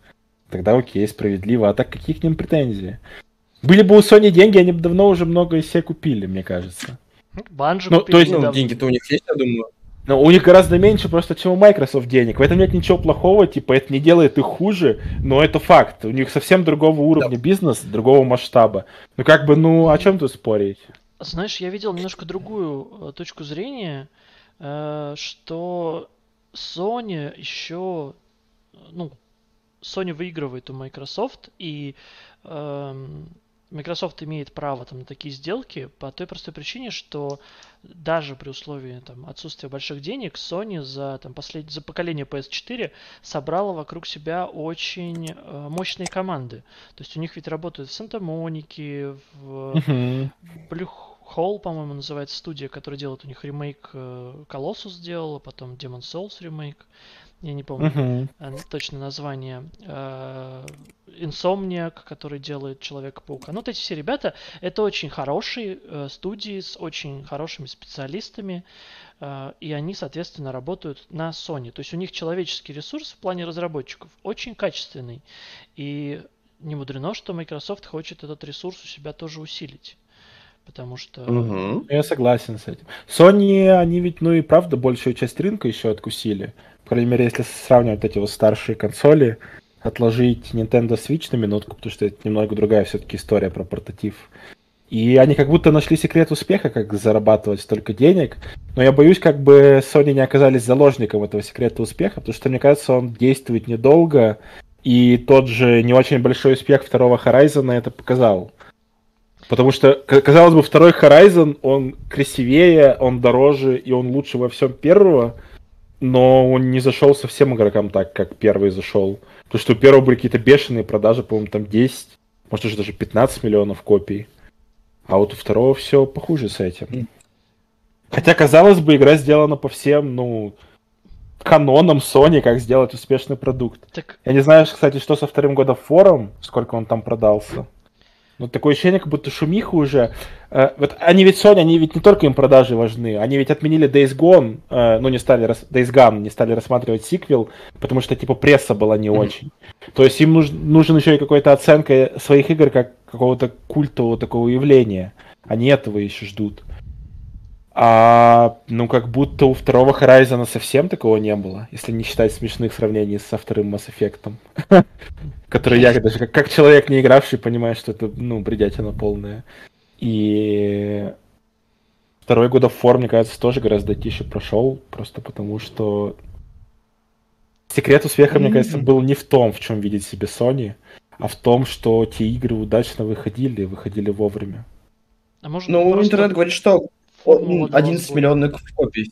Тогда окей, справедливо. А так какие к ним претензии? Были бы у Sony деньги, они бы давно уже много из себя купили, мне кажется. Банжи ну, то есть, Ну, деньги-то у них есть, я думаю. Но у них гораздо меньше просто, чем у Microsoft денег. В этом нет ничего плохого, типа, это не делает их хуже, но это факт. У них совсем другого уровня бизнес, другого масштаба. Ну как бы, ну, о чем тут спорить? Знаешь, я видел немножко другую э, точку зрения, э, что Sony еще, ну, Sony выигрывает у Microsoft, и эм, Microsoft имеет право там на такие сделки по той простой причине, что даже при условии там, отсутствия больших денег Sony за, там, послед... за поколение PS4 собрала вокруг себя очень э, мощные команды. То есть у них ведь работают в Санта-Монике, в. Blue Hole, по-моему, называется студия, которая делает у них ремейк э, Colossus сделала, потом Demon Souls ремейк. Я не помню э, точно название. Э, Insomniac, который делает Человека-паука. Ну, вот эти все ребята, это очень хорошие э, студии с очень хорошими специалистами, э, и они, соответственно, работают на Sony. То есть у них человеческий ресурс в плане разработчиков очень качественный. И не мудрено, что Microsoft хочет этот ресурс у себя тоже усилить. Потому что... Мгм. Я согласен с этим. Sony, они ведь, ну и правда, большую часть рынка еще откусили. По крайней мере, если сравнивать эти вот старшие консоли, отложить Nintendo Switch на минутку, потому что это немного другая все-таки история про портатив. И они как будто нашли секрет успеха, как зарабатывать столько денег. Но я боюсь, как бы Sony не оказались заложником этого секрета успеха, потому что, мне кажется, он действует недолго. И тот же не очень большой успех второго Horizon это показал. Потому что, казалось бы, второй Horizon, он красивее, он дороже, и он лучше во всем первого, но он не зашел совсем игрокам так, как первый зашел. Потому что у первого были какие-то бешеные продажи, по-моему, там 10, может уже даже 15 миллионов копий. А вот у второго все похуже с этим. Хотя, казалось бы, игра сделана по всем, ну, канонам Sony, как сделать успешный продукт. Так Я не знаю, кстати, что со вторым годом форум, сколько он там продался. Но такое ощущение, как будто шумиха уже. Э, вот они ведь Sony, они ведь не только им продажи важны, они ведь отменили Days Gone, э, ну не стали рас- Days Gone, не стали рассматривать сиквел, потому что типа пресса была не Мгм. очень. То есть им нуж- нужен еще и какой-то оценка своих игр как какого-то культового такого явления. Они этого еще ждут. А ну как будто у второго Horizon совсем такого не было, если не считать смешных сравнений со вторым Mass Effect. Который я даже как, как человек не игравший понимаю, что это ну бредятина полная. И второй God of War, мне кажется, тоже гораздо тише прошел, просто потому что секрет успеха, мне кажется, был не в том, в чем видит себе Sony, а в том, что те игры удачно выходили, выходили вовремя. А может Ну, просто интернет говорит, что формула он дала 11 сбой? миллионных копий.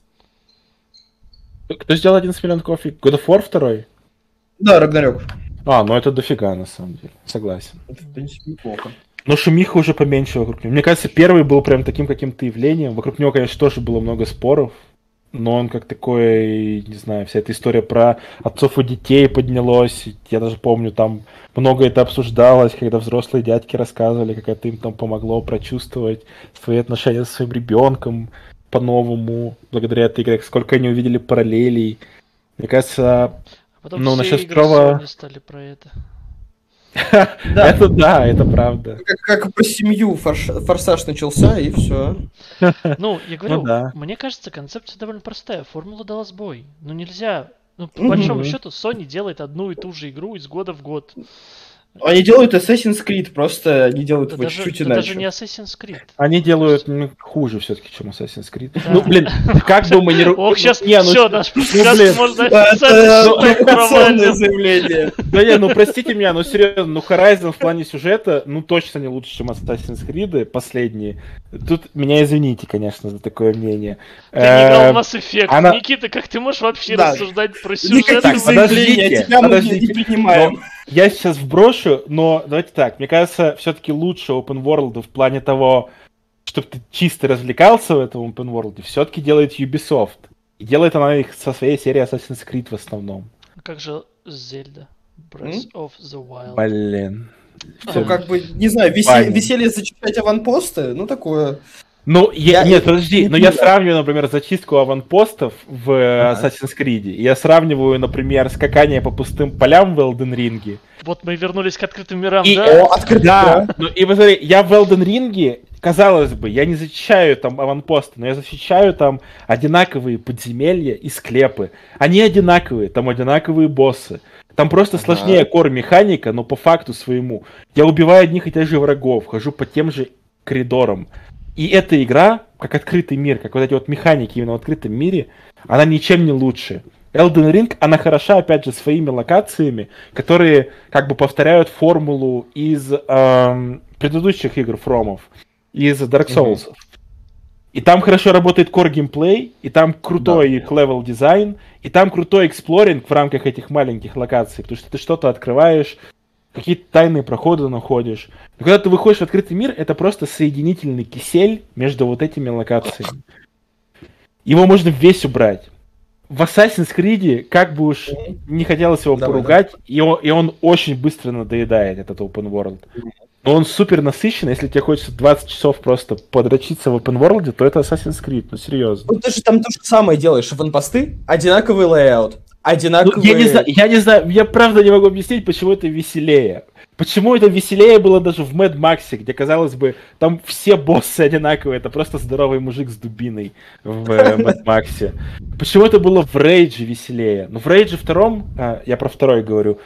Кто сделал 11 миллионов кофе? God of War второй? Да, Рагнарёк. А, ну это дофига, на самом деле. Согласен. В принципе, неплохо. Но шумиха уже поменьше вокруг него. Мне кажется, первый был прям таким каким-то явлением. Вокруг него, конечно, тоже было много споров. Но он как такой, не знаю, вся эта история про отцов и детей поднялась. Я даже помню, там много это обсуждалось, когда взрослые дядьки рассказывали, как это им там помогло прочувствовать свои отношения со своим ребенком по-новому, благодаря этой игре, сколько они увидели параллелей. Мне кажется, потом Ну, все насчет игры второго- Sony стали про это. Да. [laughs] это да, это правда. Как, как про семью форш- форсаж начался, и все. [laughs] Ну, я говорю, да. мне кажется, концепция довольно простая. Формула дала сбой. Ну нельзя. Ну, по большому счету, Sony делает одну и ту же игру из года в год. Они делают Assassin's Creed, просто они делают Да его даже, чуть-чуть да иначе. даже не Assassin's Creed. Они делают ну, хуже все-таки, чем Assassin's Creed. Да. Ну, блин, как бы мы не... Ох, сейчас не, ну, все, наш ну, подкаст блин. можно Это [laughs] официально заявление. Да не, ну простите меня, ну серьезно, ну Horizon в плане сюжета, ну точно не лучше, чем Assassin's Creed последние. Тут меня извините, конечно, за такое мнение. Ты не играл Э, в Mass Effect. Никита, как ты можешь вообще Да. рассуждать про сюжет? Никаких Так, заявлений подождите, подождите. Я сейчас вброшу, но давайте так, мне кажется, все-таки лучше Open World в плане того, чтобы ты чисто развлекался в этом Open World, все-таки делает Ubisoft. И делает она их со своей серии Assassin's Creed в основном. Как же Зельда? Breath of the Wild. Блин. Ну, как бы, не знаю, весе- Баня. веселье зачищать аванпосты, ну, такое. Ну, я, Я- нет, подожди, но не я сравниваю, например, зачистку аванпостов в э, Ага. Assassin's Creed. Я сравниваю, например, скакание по пустым полям в Elden Ring. Вот мы вернулись к открытым мирам, И- да? О, открытый Да, ну и посмотри, я в Elden Ring, казалось бы, я не защищаю там аванпосты, но я защищаю там одинаковые подземелья и склепы. Они одинаковые, там одинаковые боссы. Там просто Ага. сложнее core-механика, но по факту своему. Я убиваю одних и тех же врагов, хожу по тем же коридорам. И эта игра, как открытый мир, как вот эти вот механики именно в открытом мире, она ничем не лучше. Elden Ring, она хороша, опять же, своими локациями, которые как бы повторяют формулу из эм, предыдущих игр Фромов, из Dark Souls. И там хорошо работает core геймплей, и там крутой их level design, и там крутой exploring в рамках этих маленьких локаций, потому что ты что-то открываешь, какие-то тайные проходы находишь. Но когда ты выходишь в открытый мир, это просто соединительный кисель между вот этими локациями. Его можно весь убрать. В Assassin's Creed, как бы уж не хотелось его Давай, поругать, и, он, и он очень быстро надоедает, этот open world. Но он супер насыщенный, если тебе хочется 20 часов просто подрочиться в open world, то это Assassin's Creed, ну серьезно. Вот ты же там то же самое делаешь, аванпосты, одинаковый layout, Ну, одинаковые... я не знаю, я не знаю, я правда не могу объяснить, почему это веселее. Почему это веселее было даже в Mad Max, где, казалось бы, там все боссы одинаковые, это просто здоровый мужик с дубиной в э, [laughs] Mad Max. Почему это было в Рейдже веселее? Ну, в Рейдже втором, а, я про второй говорю,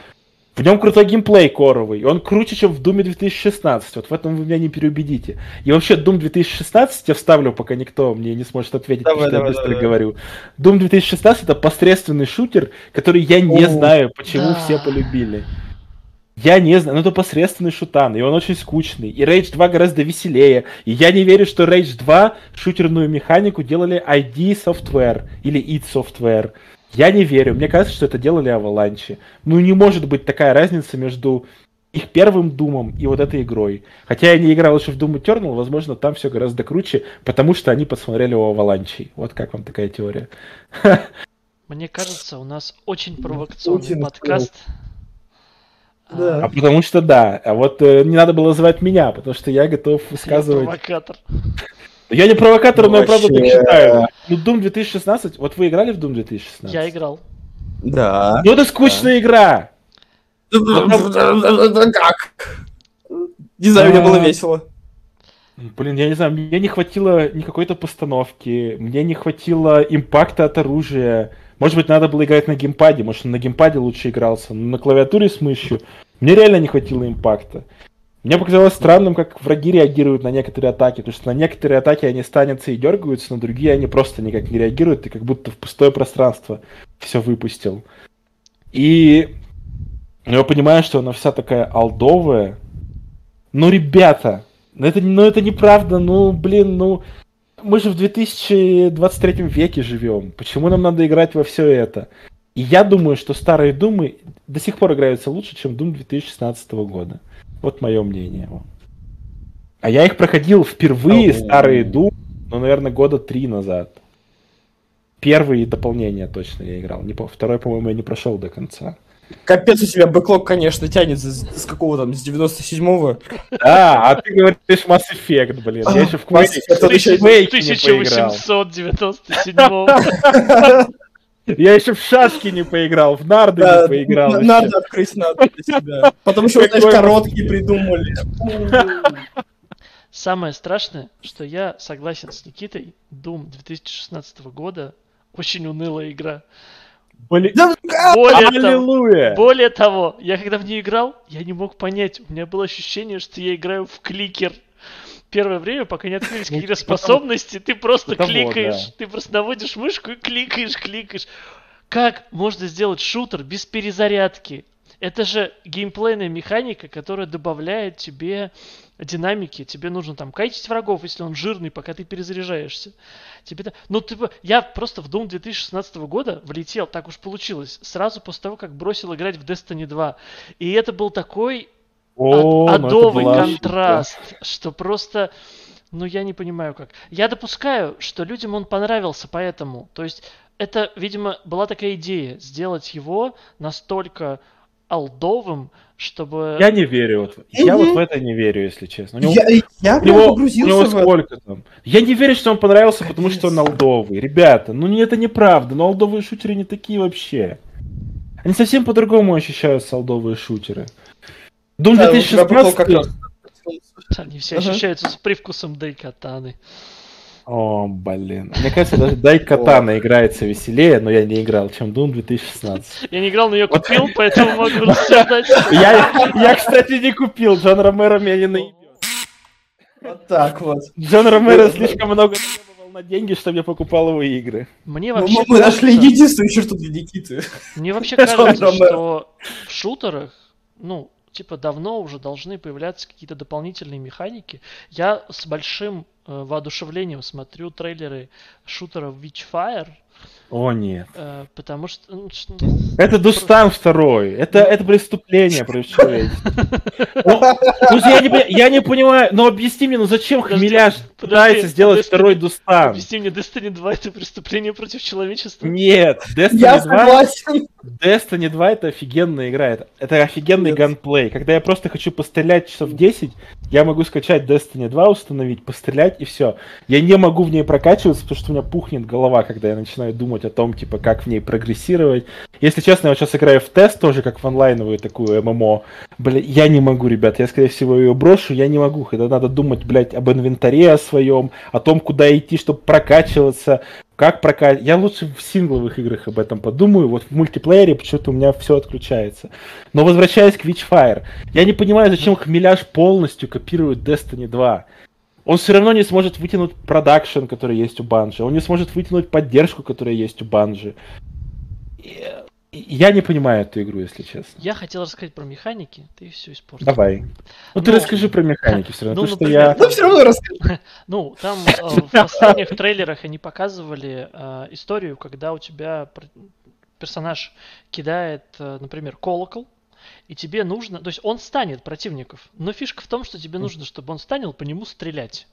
в нем крутой геймплей коровый, и он круче, чем в Думе 2016, вот в этом вы меня не переубедите. И вообще, Doom 2016 я вставлю, пока никто мне не сможет ответить, Давай, потому что давай, я быстро давай. говорю. Doom 2016 это посредственный шутер, который я не О, знаю, почему да. все полюбили. Я не знаю, но это посредственный шутан, и он очень скучный. И Rage 2 гораздо веселее. И я не верю, что Rage 2 шутерную механику делали ID Software или id Software. Я не верю. Мне кажется, что это делали Avalanche. Ну не может быть такая разница между их первым Думом и вот этой игрой. Хотя я не играл еще в Doom Eternal, возможно, там все гораздо круче, потому что они посмотрели у Аваланчей. Вот как вам такая теория? Мне кажется, у нас очень провокационный Путин подкаст. Да. А потому что да. А вот э, не надо было звать меня, потому что я готов Я высказывать. провокатор. Я не провокатор, но я правда так считаю. Ну, Doom 2016, вот вы играли в Doom 2016? Я играл. Да. Ну, это скучная игра. [laughs] Как? Не знаю, мне было А. весело. Блин, я не знаю, мне не хватило ни какой-то постановки, мне не хватило импакта от оружия. Может быть, надо было играть на геймпаде, может, на геймпаде лучше игрался, но на клавиатуре с мышью мне реально не хватило импакта. Мне показалось странным, как враги реагируют на некоторые атаки, потому что на некоторые атаки они станятся и дергаются, на другие они просто никак не реагируют, ты как будто в пустое пространство все выпустил. И я понимаю, что она вся такая алдовая. Ну, ребята, ну это, ну это неправда, ну, блин, ну... Мы же в 2023 веке живем. Почему нам надо играть во все это? И я думаю, что старые Думы до сих пор играются лучше, чем Doom 2016 года. Вот мое мнение. А я их проходил впервые, Ау. старые Doom, ну, наверное, года три назад. Первые дополнения точно я играл. Не, по- второй, по-моему, я не прошел до конца. Капец у тебя бэклог, конечно, тянется с, с какого там, с 97-го. Да, а ты говоришь Mass Effect, блин. Я еще в Mass Quake, Effect, он еще в Quake не поиграл. 1897 [laughs] Я еще в шашки не поиграл, в нарды Да, не поиграл. еще. Надо открыть надо для себя. Потом еще, знаешь, короткие придумали. Самое страшное, что я согласен с Никитой, Doom 2016 года очень унылая игра. Блин, Да, Более того, Аллилуйя! более того, я когда в нее играл, я не мог понять, у меня было ощущение, что я играю в кликер. Первое время, пока не открылись Ну, какие-то способности, ты просто кликаешь, ты просто наводишь мышку и кликаешь, кликаешь. Как можно сделать шутер без перезарядки? Это же геймплейная механика, которая добавляет тебе динамики. Тебе нужно там кайтить врагов, если он жирный, пока ты перезаряжаешься. Тебе да- Ну, ты бы- Я просто в Doom 2016 года влетел, так уж получилось, сразу после того, как бросил играть в Destiny 2. И это был такой О, ну адовый была контраст, что просто... Ну, я не понимаю как. Я допускаю, что людям он понравился поэтому. То есть, это, видимо, была такая идея, сделать его настолько алдовым, чтобы... Я не верю. Вот. Я вот в это не верю, если честно. У него, Я, я у него, у погрузился него в это. сколько там? Я не верю, что он понравился, потому что он Капец. алдовый. Ребята, ну не- это неправда. Но алдовые шутеры не такие вообще. Они совсем по-другому ощущаются, алдовые шутеры. Doom Да, бэклог 2016... как раз. Они все Ага. ощущаются с привкусом Дайкатаны. О, блин. Мне кажется, даже Дай Катана [laughs] играется веселее, но я не играл, чем Doom 2016. Я не играл, но я купил, поэтому могу [laughs] рассуждать. Я, я, кстати, не купил. Джон Ромеро меня не наебет. Вот так вот. Джон Ромеро слишком много требовал на деньги, чтобы я покупал его игры. Мне Ну, вообще мы нашли кажется- единственную черту для Никиты. Мне вообще кажется, что в шутерах, ну, типа, давно уже должны появляться какие-то дополнительные механики. Я с большим э, воодушевлением смотрю трейлеры шутера Witchfire, О, нет. э, потому что... ну, ш- Это Дустан второй. Это, это преступление против человечества. Ну, ну, я, не, понимаю, но объясни мне, ну зачем подожди, пытается сделать второй Дустан? Объясни мне, Destiny 2 это преступление против человечества? Нет, Destiny Я 2, согласен. Destiny 2 это офигенная игра. Это, это офигенный ганплей. Когда я просто хочу пострелять часов 10, я могу скачать Destiny 2, установить, пострелять и все. Я не могу в ней прокачиваться, потому что у меня пухнет голова, когда я начинаю думать о том, типа, как в ней прогрессировать. Если честно, я вот сейчас играю в тест тоже, как в онлайновую такую ММО. Бля, я не могу, ребят, я, скорее всего, ее брошу, я не могу. Когда надо думать, блядь, об инвентаре о своем, о том, куда идти, чтобы прокачиваться, как прокачивать. Я лучше в сингловых играх об этом подумаю. Вот в мультиплеере почему-то у меня все отключается. Но возвращаясь к Witchfire, я не понимаю, зачем Хмеляш полностью копирует Destiny 2. Он все равно не сможет вытянуть продакшн, который есть у Банжи. Он не сможет вытянуть поддержку, которая есть у Банжи. Я не понимаю эту игру, если честно. Я хотел рассказать про механики, ты все испортил. Давай. Ну ты Ну, расскажи про механики [laughs] все равно. ну, потому что я... Ну, все равно расскажи. [laughs] Ну, там э, в [laughs] последних трейлерах они показывали э, историю, когда у тебя персонаж кидает, э, например, колокол, и тебе нужно, то есть он станет противников, но фишка в том, что тебе нужно, чтобы он станет по нему стрелять.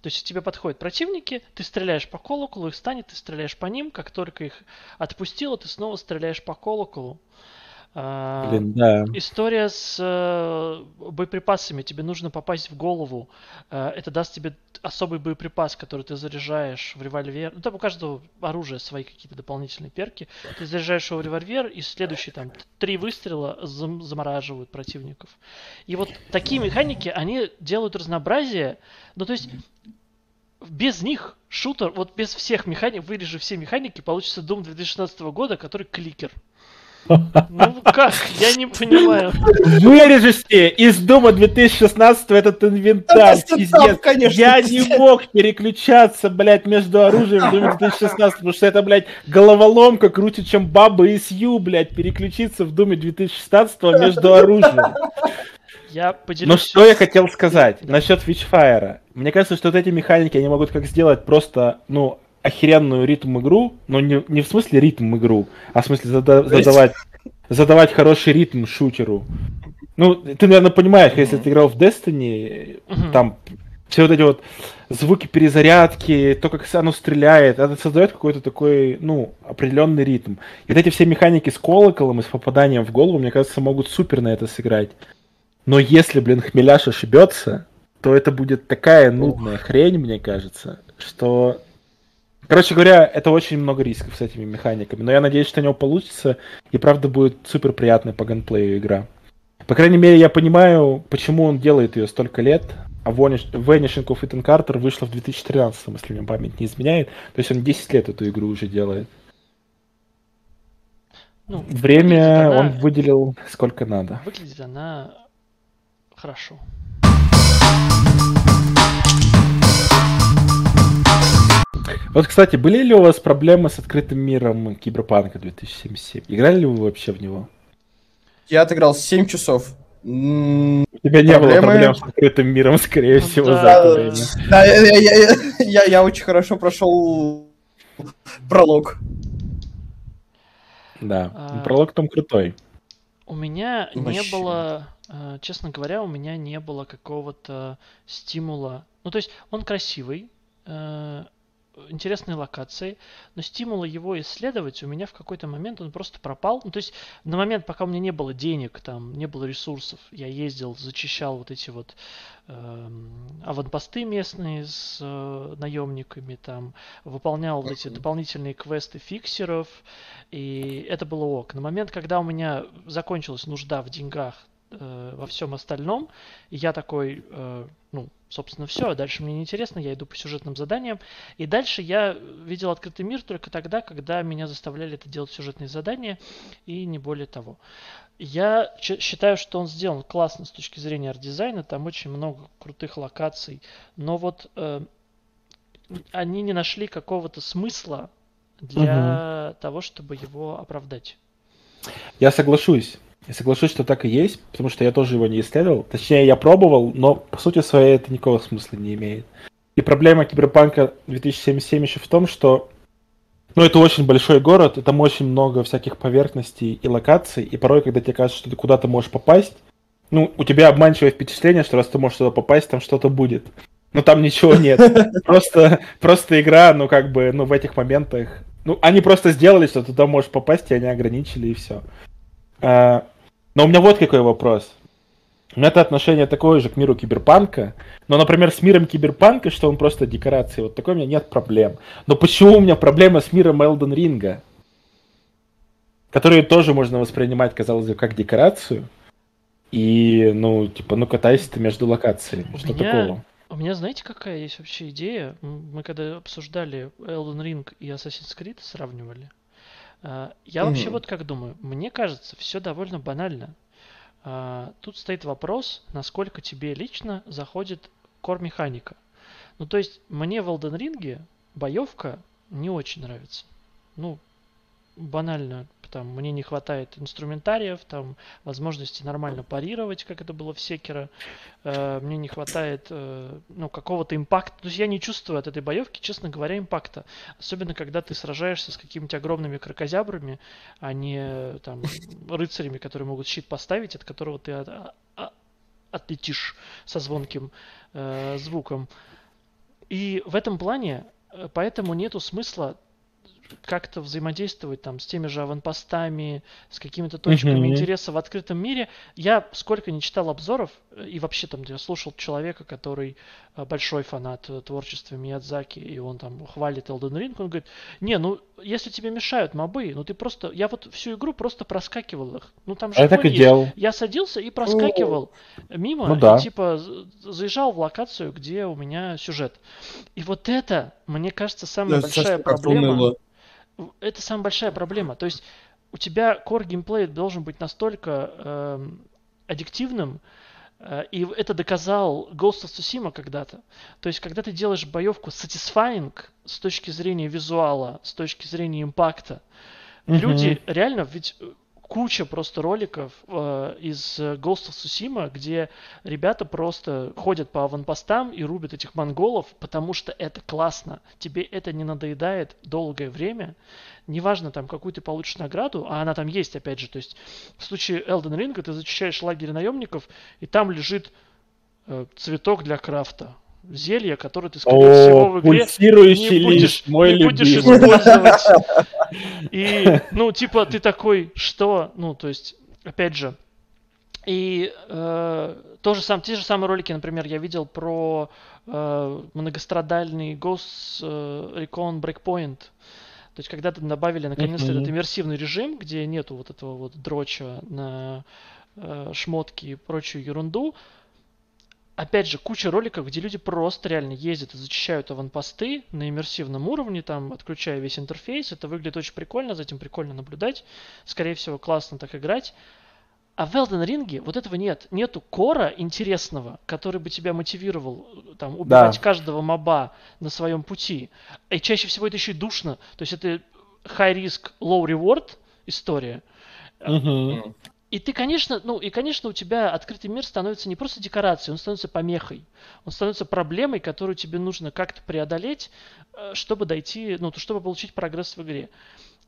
То есть тебе подходят противники, ты стреляешь по колоколу, их станет, ты стреляешь по ним, как только их отпустила, ты снова стреляешь по колоколу. А, Блин, да. История с э, боеприпасами. Тебе нужно попасть в голову. Э, это даст тебе особый боеприпас, который ты заряжаешь в револьвер. Ну, там у каждого оружия свои какие-то дополнительные перки. Ты заряжаешь его в револьвер, и следующие там три выстрела зам- замораживают противников. И вот такие механики, они делают разнообразие. Ну, то есть без них шутер, вот без всех механик, вырежи все механики, получится Doom 2016 года, который кликер. Ну как? Я не понимаю. Вырежете из Дума 2016 этот инвентарь, стендап, конечно, Я не мог переключаться, блядь, между оружием в Думе 2016, потому что это, блядь, головоломка круче, чем баба из Ю, блядь, переключиться в Думе 2016 между оружием. Я Но поделюсь. что я хотел сказать насчет Witchfire. Мне кажется, что вот эти механики, они могут как сделать просто, ну, охеренную ритм игру, но не, не в смысле ритм игру, а в смысле зада- задавать, задавать хороший ритм шутеру. Ну, ты, наверное, понимаешь, если ты играл в Destiny, Мгм. там все вот эти вот звуки перезарядки, то, как оно стреляет, это создает какой-то такой, ну, определенный ритм. И вот эти все механики с колоколом и с попаданием в голову, мне кажется, могут супер на это сыграть. Но если, блин, хмеляш ошибется, то это будет такая нудная хрень, мне кажется, что... Короче говоря, это очень много рисков с этими механиками, но я надеюсь, что у него получится, и правда будет супер приятная по ганплею игра. По крайней мере, я понимаю, почему он делает ее столько лет, а Vanishing of Ethan Carter вышла в 2013, если мне память не изменяет. То есть он 10 лет эту игру уже делает. Ну, Время она- он выделил сколько надо. Выглядит она хорошо. Вот, кстати, были ли у вас проблемы с открытым миром Киберпанка 2077? Играли ли вы вообще в него? Я отыграл 7 часов. У тебя не было проблем с открытым миром, скорее всего, за Да. это время. Да, я, я- я- я- я очень хорошо прошел пролог. Да. А. Пролог там крутой. У меня не было, э, честно говоря, у меня не было какого-то стимула. Ну, то есть он красивый, э, интересные локации, но стимула его исследовать у меня в какой-то момент он просто пропал. Ну, то есть на момент, пока у меня не было денег, там, не было ресурсов, я ездил, зачищал вот эти вот эм, аванпосты местные с э, наемниками, там, выполнял вот эти дополнительные квесты фиксеров, и это было ок. На момент, когда у меня закончилась нужда в деньгах э, во всем остальном, и я такой, э, ну, собственно, все, дальше мне неинтересно, я иду по сюжетным заданиям, и дальше я видел открытый мир только тогда, когда меня заставляли это делать сюжетные задания, и не более того. Я считаю, что он сделан классно с точки зрения арт-дизайна, там очень много крутых локаций, но вот э, они не нашли какого-то смысла для того, чтобы его оправдать. Я соглашусь. Я соглашусь, что так и есть, потому что я тоже его не исследовал. Точнее, я пробовал, но по сути своей это никакого смысла не имеет. И проблема Киберпанка 2077 еще в том, что ну, это очень большой город, и там очень много всяких поверхностей и локаций, и порой, когда тебе кажется, что ты куда-то можешь попасть, ну, у тебя обманчивое впечатление, что раз ты можешь туда попасть, там что-то будет. Но там ничего нет. [laughs] Просто, просто игра, ну, как бы, ну, в этих моментах... Ну, они просто сделали, что ты туда можешь попасть, и они ограничили, и все. А, но у меня вот какой вопрос. У меня это отношение такое же к миру киберпанка. Но, например, с миром киберпанка, что он просто декорации, вот такой у меня нет проблем. Но почему у меня проблема с миром Элден Ринга? Который тоже можно воспринимать, казалось бы, как декорацию. И, ну, типа, ну катайся ты между локациями. У Что меня- такого? У меня, знаете, какая есть вообще идея? Мы когда обсуждали Elden Ring и Assassin's Creed, сравнивали. А, Я вообще Мгм. вот как думаю. Мне кажется, все довольно банально. А, Тут стоит вопрос, насколько тебе лично заходит кор-механика. Ну, то есть, мне в Elden Ring боевка не очень нравится. Ну, банально. Там мне не хватает инструментариев, там возможности нормально парировать, как это было в Секера, э, мне не хватает э, ну, какого-то импакта. То есть я не чувствую от этой боевки, честно говоря, импакта. Особенно, когда ты сражаешься с какими-то огромными крокозябрами, а не там рыцарями, которые могут щит поставить, от которого ты от, от, отлетишь со звонким э, звуком. И в этом плане э, поэтому нету смысла как-то взаимодействовать там с теми же аванпостами, с какими-то точками mm-hmm. интереса в открытом мире. Я сколько не читал обзоров, и вообще там я слушал человека, который э, большой фанат э, творчества Миядзаки, и он там хвалит Elden Ring, он говорит, не, ну, если тебе мешают мобы, ну ты просто, я вот всю игру просто проскакивал их. Ну там же я так и делал. Я садился и проскакивал oh. мимо, ну, да. и типа заезжал в локацию, где у меня сюжет. И вот это, мне кажется, самая да, большая проблема это самая большая проблема. То есть у тебя core геймплей должен быть настолько э, аддиктивным, э, и это доказал Ghost of Tsushima когда-то. То есть, когда ты делаешь боевку satisfying с точки зрения визуала, с точки зрения импакта, mm-hmm. люди реально, ведь куча просто роликов э, из Ghost of Tsushima, где ребята просто ходят по аванпостам и рубят этих монголов, потому что это классно. Тебе это не надоедает долгое время. Неважно там, какую ты получишь награду, а она там есть, опять же. То есть в случае Elden Ring ты зачищаешь лагерь наемников, и там лежит э, цветок для крафта зелье, которое ты, скорее О, всего, в игре не будешь, мой не будешь использовать. [laughs] И, ну, типа, ты такой, что? Ну, то есть, опять же, и э, то же сам, те же самые ролики, например, я видел про э, многострадальный Ghost э, Recon Breakpoint. То есть, когда-то добавили наконец-то mm-hmm. этот иммерсивный режим, где нету вот этого вот дроча на э, шмотки и прочую ерунду, опять же, куча роликов, где люди просто реально ездят и зачищают аванпосты на иммерсивном уровне, там, отключая весь интерфейс. Это выглядит очень прикольно, за этим прикольно наблюдать. Скорее всего, классно так играть. А в Elden Ring вот этого нет. Нету кора интересного, который бы тебя мотивировал там, убивать да. каждого моба на своем пути. И чаще всего это еще и душно. То есть это high risk, low reward история. Угу. И ты, конечно, ну и, конечно, у тебя открытый мир становится не просто декорацией, он становится помехой. Он становится проблемой, которую тебе нужно как-то преодолеть, э, чтобы дойти, ну, чтобы получить прогресс в игре.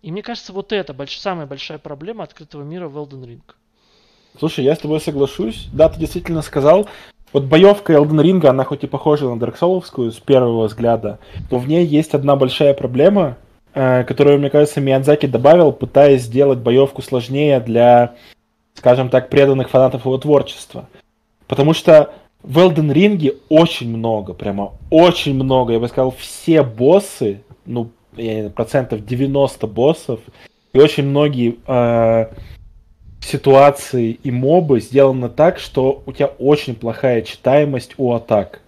И мне кажется, вот это больш... самая большая проблема открытого мира в Elden Ring. Слушай, я с тобой соглашусь. Да, ты действительно сказал. Вот боевка Elden Ring, она хоть и похожа на Dark Souls с первого взгляда, но в ней есть одна большая проблема, э, которую, мне кажется, Миядзаки добавил, пытаясь сделать боевку сложнее для скажем так, преданных фанатов его творчества. Потому что в Elden Ring очень много, прямо очень много, я бы сказал, все боссы, ну, процентов 90 боссов, и очень многие э, ситуации и мобы сделаны так, что у тебя очень плохая читаемость у атак.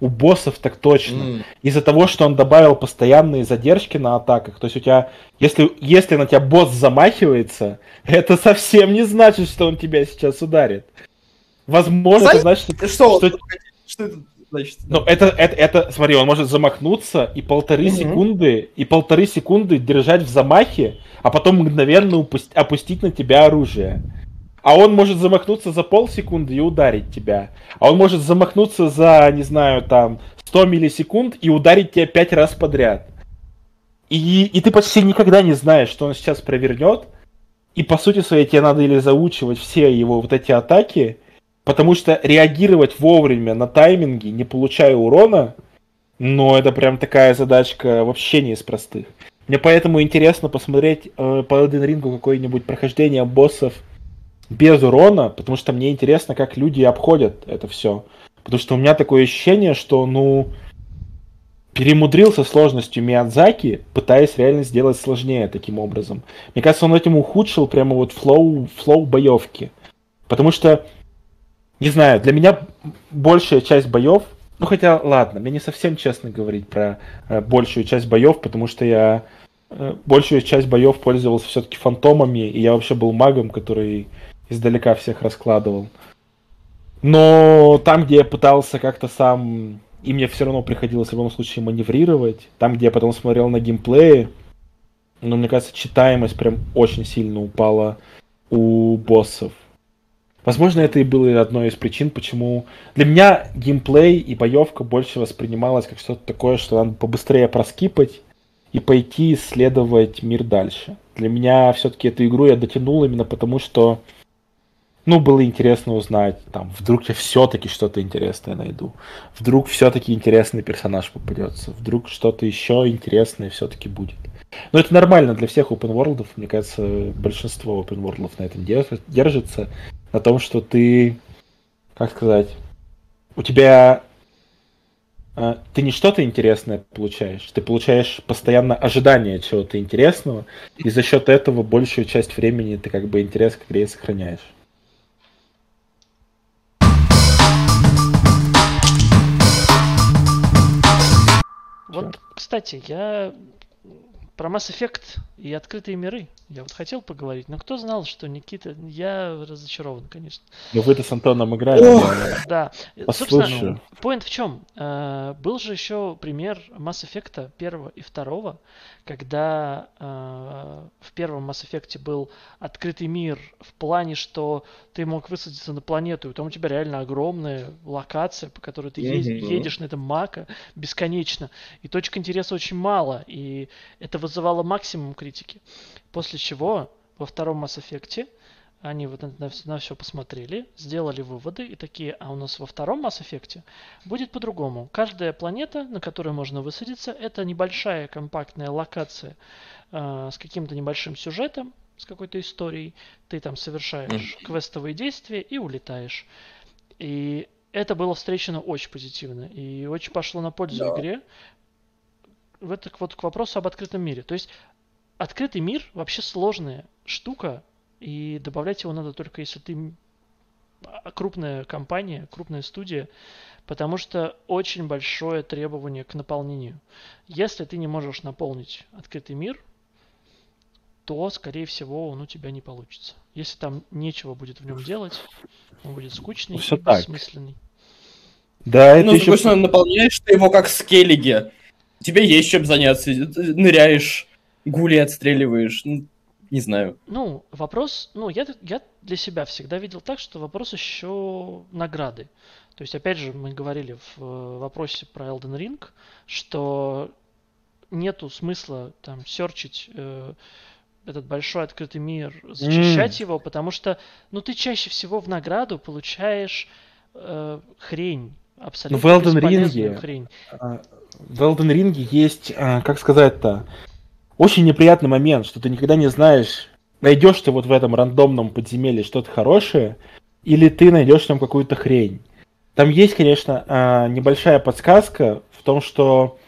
У боссов так точно. Mm. Из-за того, что он добавил постоянные задержки на атаках. То есть у тебя, если, если на тебя босс замахивается, [laughs] это совсем не значит, что он тебя сейчас ударит. Возможно, Знаете, это значит, что... Что, что это значит? Ну, это, это, это, смотри, он может замахнуться и полторы mm-hmm. секунды, и полторы секунды держать в замахе, а потом мгновенно упустить, опустить на тебя оружие. А он может замахнуться за полсекунды и ударить тебя. А он может замахнуться за, не знаю, там, 100 миллисекунд и ударить тебя пять раз подряд. И, и ты почти никогда не знаешь, что он сейчас провернет. И по сути своей тебе надо или заучивать все его вот эти атаки, потому что реагировать вовремя на тайминги, не получая урона, но это прям такая задачка вообще не из простых. Мне поэтому интересно посмотреть э, по Elden Ring какое-нибудь прохождение боссов без урона, потому что мне интересно, как люди обходят это все. Потому что у меня такое ощущение, что, ну, перемудрился сложностью Миядзаки, пытаясь реально сделать сложнее таким образом. Мне кажется, он этим ухудшил прямо вот flow, flow боевки. Потому что, не знаю, для меня большая часть боев, ну хотя, ладно, мне не совсем честно говорить про э, большую часть боев, потому что я э, большую часть боев пользовался все-таки фантомами, и я вообще был магом, который издалека всех раскладывал. Но там, где я пытался как-то сам, и мне все равно приходилось в любом случае маневрировать, там, где я потом смотрел на геймплее, но мне кажется, читаемость прям очень сильно упала у боссов. Возможно, это и было одной из причин, почему для меня геймплей и боевка больше воспринималась как что-то такое, что надо побыстрее проскипать и пойти исследовать мир дальше. Для меня все-таки эту игру я дотянул именно потому, что ну, было интересно узнать, там, вдруг я все-таки что-то интересное найду, вдруг все-таки интересный персонаж попадется, вдруг что-то еще интересное все-таки будет. Но это нормально для всех open world, мне кажется, большинство open world на этом держится, на том, что ты, как сказать, у тебя а, ты не что-то интересное получаешь, ты получаешь постоянно ожидание чего-то интересного, и за счет этого большую часть времени ты как бы интерес к игре сохраняешь. Вот, кстати, я про Mass Effect и открытые миры. Я вот хотел поговорить, но кто знал, что Никита... Я разочарован, конечно. Ну вы-то с Антоном играли. Да. Собственно, поинт в чем? Э, был же еще пример Mass Effect первого и второго, когда э, в первом Mass Effect был открытый мир в плане, что ты мог высадиться на планету, и там у тебя реально огромная локация, по которой ты едешь на этом мака бесконечно, и точек интереса очень мало, и это вызывало максимум критики. После чего во втором Mass Effect они вот на, на, все посмотрели, сделали выводы и такие, а у нас во втором Mass Effect будет по-другому. Каждая планета, на которой можно высадиться, это небольшая компактная локация э, с каким-то небольшим сюжетом, с какой-то историей. Ты там совершаешь квестовые действия и улетаешь. И это было встречено очень позитивно и очень пошло на пользу да. игре. В это вот к вопросу об открытом мире. То есть открытый мир вообще сложная штука, и добавлять его надо только если ты крупная компания, крупная студия, потому что очень большое требование к наполнению. Если ты не можешь наполнить открытый мир, то, скорее всего, он у тебя не получится. Если там нечего будет в нем делать, он будет скучный Все и так. бессмысленный. Да, это ну, еще... наполняешь ты его как скеллиги. Тебе есть чем заняться. Ныряешь гули отстреливаешь. Ну, не знаю. Ну, вопрос, ну, я, я для себя всегда видел так, что вопрос еще награды. То есть, опять же, мы говорили в э, вопросе про Elden Ring, что нету смысла там серчить э, этот большой открытый мир, зачищать mm. его, потому что, ну, ты чаще всего в награду получаешь э, хрень, абсолютно ну, в Elden Ring, хрень. А, в Elden Ring есть, а, как сказать-то, очень неприятный момент, что ты никогда не знаешь, найдешь ты вот в этом рандомном подземелье что-то хорошее, или ты найдешь там какую-то хрень. Там есть, конечно, а, небольшая подсказка в том, что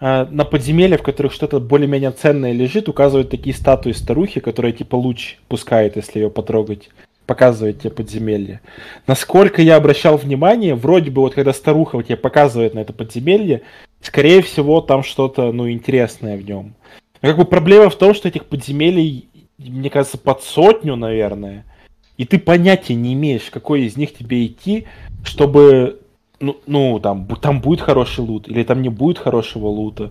а, на подземелье, в которых что-то более-менее ценное лежит, указывают такие статуи старухи, которые типа луч пускает, если ее потрогать показывает тебе подземелье. Насколько я обращал внимание, вроде бы вот когда старуха тебе показывает на это подземелье, скорее всего там что-то, ну, интересное в нем. Как бы проблема в том, что этих подземелий, мне кажется, под сотню, наверное. И ты понятия не имеешь, какой из них тебе идти, чтобы, ну, ну там, там будет хороший лут, или там не будет хорошего лута.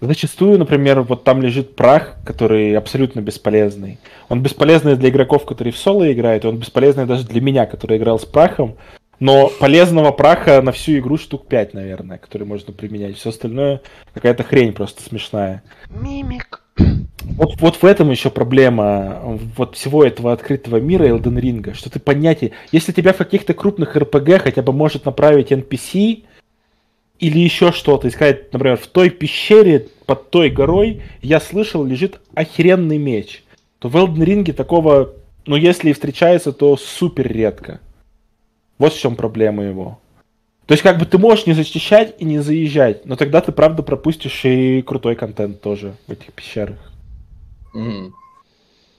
Зачастую, например, вот там лежит прах, который абсолютно бесполезный. Он бесполезный для игроков, которые в соло играют, и он бесполезный даже для меня, который играл с прахом. Но полезного праха на всю игру штук 5, наверное, который можно применять. Все остальное какая-то хрень просто смешная. Мимик. Вот, вот в этом еще проблема вот всего этого открытого мира Elden Ring, что ты понятие, если тебя в каких-то крупных РПГ хотя бы может направить NPC или еще что-то, и сказать, например, в той пещере под той горой я слышал лежит охеренный меч, то в Elden Ring такого, ну если и встречается, то супер редко. Вот в чем проблема его. То есть, как бы ты можешь не защищать и не заезжать, но тогда ты, правда, пропустишь и крутой контент тоже в этих пещерах. Mm.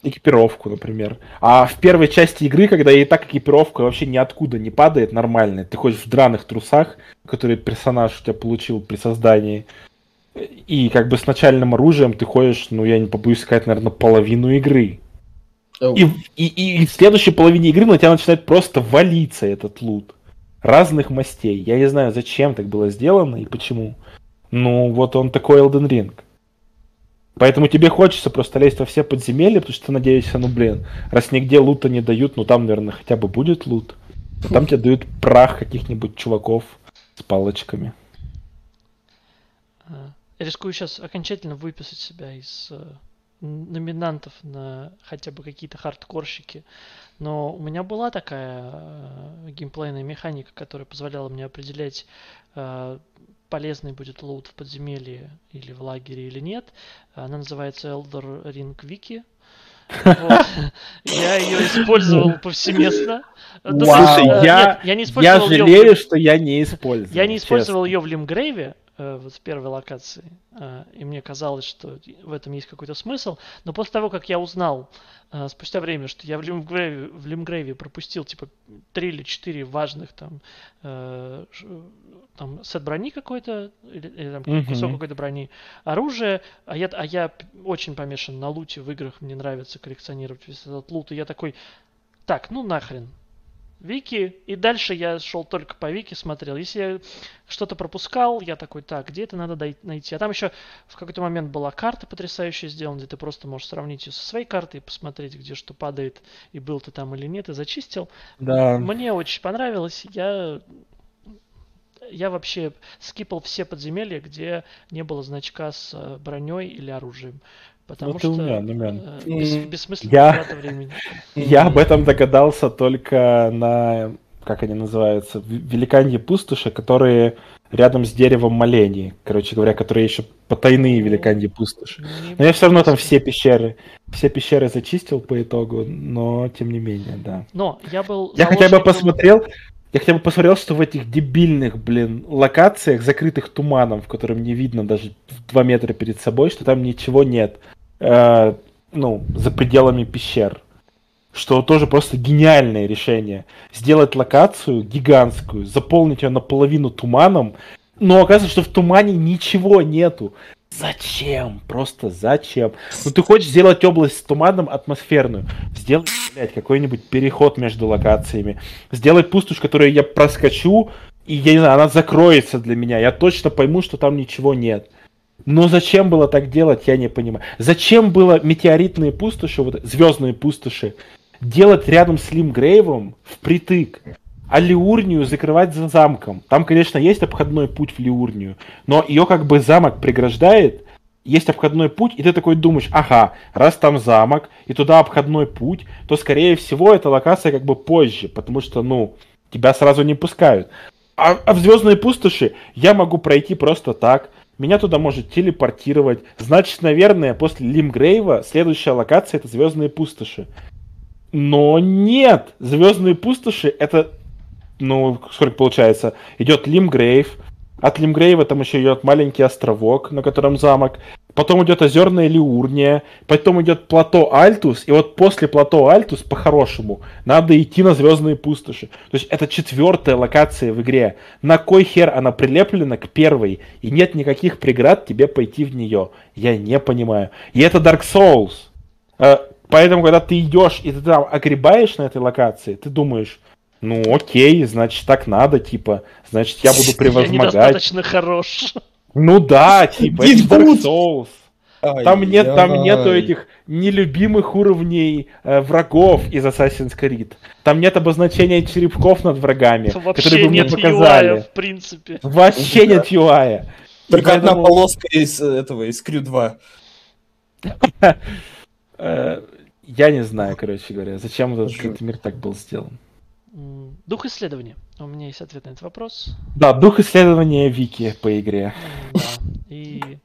Экипировку, например. А в первой части игры, когда и так экипировка вообще ниоткуда не падает нормально, ты ходишь в драных трусах, которые персонаж у тебя получил при создании, и как бы с начальным оружием ты ходишь, ну, я не побоюсь сказать, наверное, половину игры. И, и, и в следующей половине игры на тебя начинает просто валиться этот лут. Разных мастей. Я не знаю, зачем так было сделано и почему. Ну, вот он такой Elden Ring. Поэтому тебе хочется просто лезть во все подземелья, потому что ты надеешься, ну блин, раз нигде лута не дают, ну там, наверное, хотя бы будет лут. Но там тебе дают прах каких-нибудь чуваков с палочками. А, Я рискую сейчас окончательно выписать себя из э, номинантов на хотя бы какие-то хардкорщики. Но у меня была такая э, геймплейная механика, которая позволяла мне определять, э, полезный будет лут в подземелье или в лагере или нет. Она называется Elder Ring Wiki. Вот. [laughs] Я ее использовал повсеместно. Ну, слушай, э, я, я не я использовал в жалею, что я не использовал. я не честно. использовал ее в Лимгрейве, вот в первой локации, э, и мне казалось, что в этом есть какой-то смысл, но после того, как я узнал э, спустя время, что я в Лимгрейве, в Лимгрейве пропустил типа три или четыре важных там, э, там сет брони какой-то, или, или там Мгм. кусок какой-то брони, оружие, а я, а я очень помешан на луте в играх, мне нравится коллекционировать весь этот лут, и я такой, так, ну нахрен, Вики, и дальше я шел только по Вики, смотрел. Если я что-то пропускал, я такой, так, где это надо найти? А там еще в какой-то момент была карта потрясающая сделана, где ты просто можешь сравнить ее со своей картой и посмотреть, где что падает, и был ты там или нет, и зачистил. Да. Мне очень понравилось. Я я вообще скипал все подземелья, где не было значка с броней или оружием. Потому Ну, ты что умен, умен. э, бес- М, бессмысленная я- времени. [laughs] Я об этом догадался только на, как они называются, великанье пустоши, которые рядом с деревом молений. Короче говоря, которые еще потайные великаньи пустоши. Не Но я все равно там все пещеры, все пещеры зачистил по итогу, но тем не менее, да. Но я был Я хотя бы посмотрел, я хотя бы посмотрел, что в этих дебильных, блин, локациях, закрытых туманом, в котором не видно даже в 2 метра перед собой, что там ничего нет. Э, ну, за пределами пещер. Что тоже просто гениальное решение. Сделать локацию гигантскую, заполнить ее наполовину туманом, но оказывается, что в тумане ничего нету. Зачем? Просто зачем? Ну ты хочешь сделать область с туманом атмосферную. Сделай, блядь, какой-нибудь переход между локациями. Сделай пустошь, которую я проскочу, и я не знаю, она закроется для меня. Я точно пойму, что там ничего нет. Но зачем было так делать, я не понимаю. Зачем было метеоритные пустоши, вот звездные пустоши, делать рядом с Лимгрейвом впритык? А Лиурнию закрывать за замком. Там, конечно, есть обходной путь в Лиурнию, но ее как бы замок преграждает, есть обходной путь, и ты такой думаешь, ага, раз там замок, и туда обходной путь, то, скорее всего, эта локация как бы позже, потому что, ну, тебя сразу не пускают. А, а в Звездные пустоши я могу пройти просто так, меня туда может телепортировать. Значит, наверное, после Лимгрейва следующая локация это Звездные пустоши. Но нет, Звездные пустоши это, ну, сколько получается, идет Лимгрейв, от Лимгрейва там еще идет маленький островок, на котором замок. Потом идет озерная Лиурния, потом идет плато Альтус, и вот после плато Альтус, по-хорошему, надо идти на звездные пустоши. То есть это четвертая локация в игре. На кой хер она прилеплена к первой, и нет никаких преград тебе пойти в нее? Я не понимаю. И это Dark Souls. Э, Поэтому, когда ты идешь и ты там огребаешь на этой локации, ты думаешь, ну окей, значит так надо, типа, значит я буду [laughs] Я превозмогать. недостаточно хорош. Ну да, типа, это Dark. Souls. Там нет, там нету этих нелюбимых уровней э, врагов из Assassin's Creed. Там нет обозначения черепков над врагами, которые Вообще бы мне нет показали. UI, в принципе. Вообще нет UI. Только И одна поэтому, полоска из э, этого, из Крю 2. [laughs] э, я не знаю, короче говоря, зачем этот мир так был сделан. Дух исследования. У меня есть ответ на этот вопрос. Да, дух исследования Вики по игре. Да. И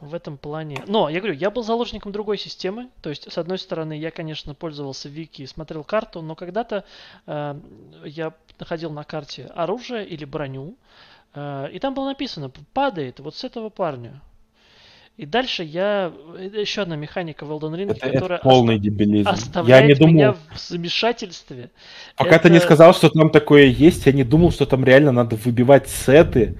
в этом плане... Но, я говорю, я был заложником другой системы. То есть, с одной стороны, я, конечно, пользовался Вики и смотрел карту, но когда-то э, я находил на карте оружие или броню, э, и там было написано, падает вот с этого парня. И дальше я... это Еще одна механика в Elden Ring, Это, это которая полный оста- дебилизм. Я оставляет не думал, меня в замешательстве. пока ты не это- сказал, что там такое есть, я не думал, что там реально надо выбивать сеты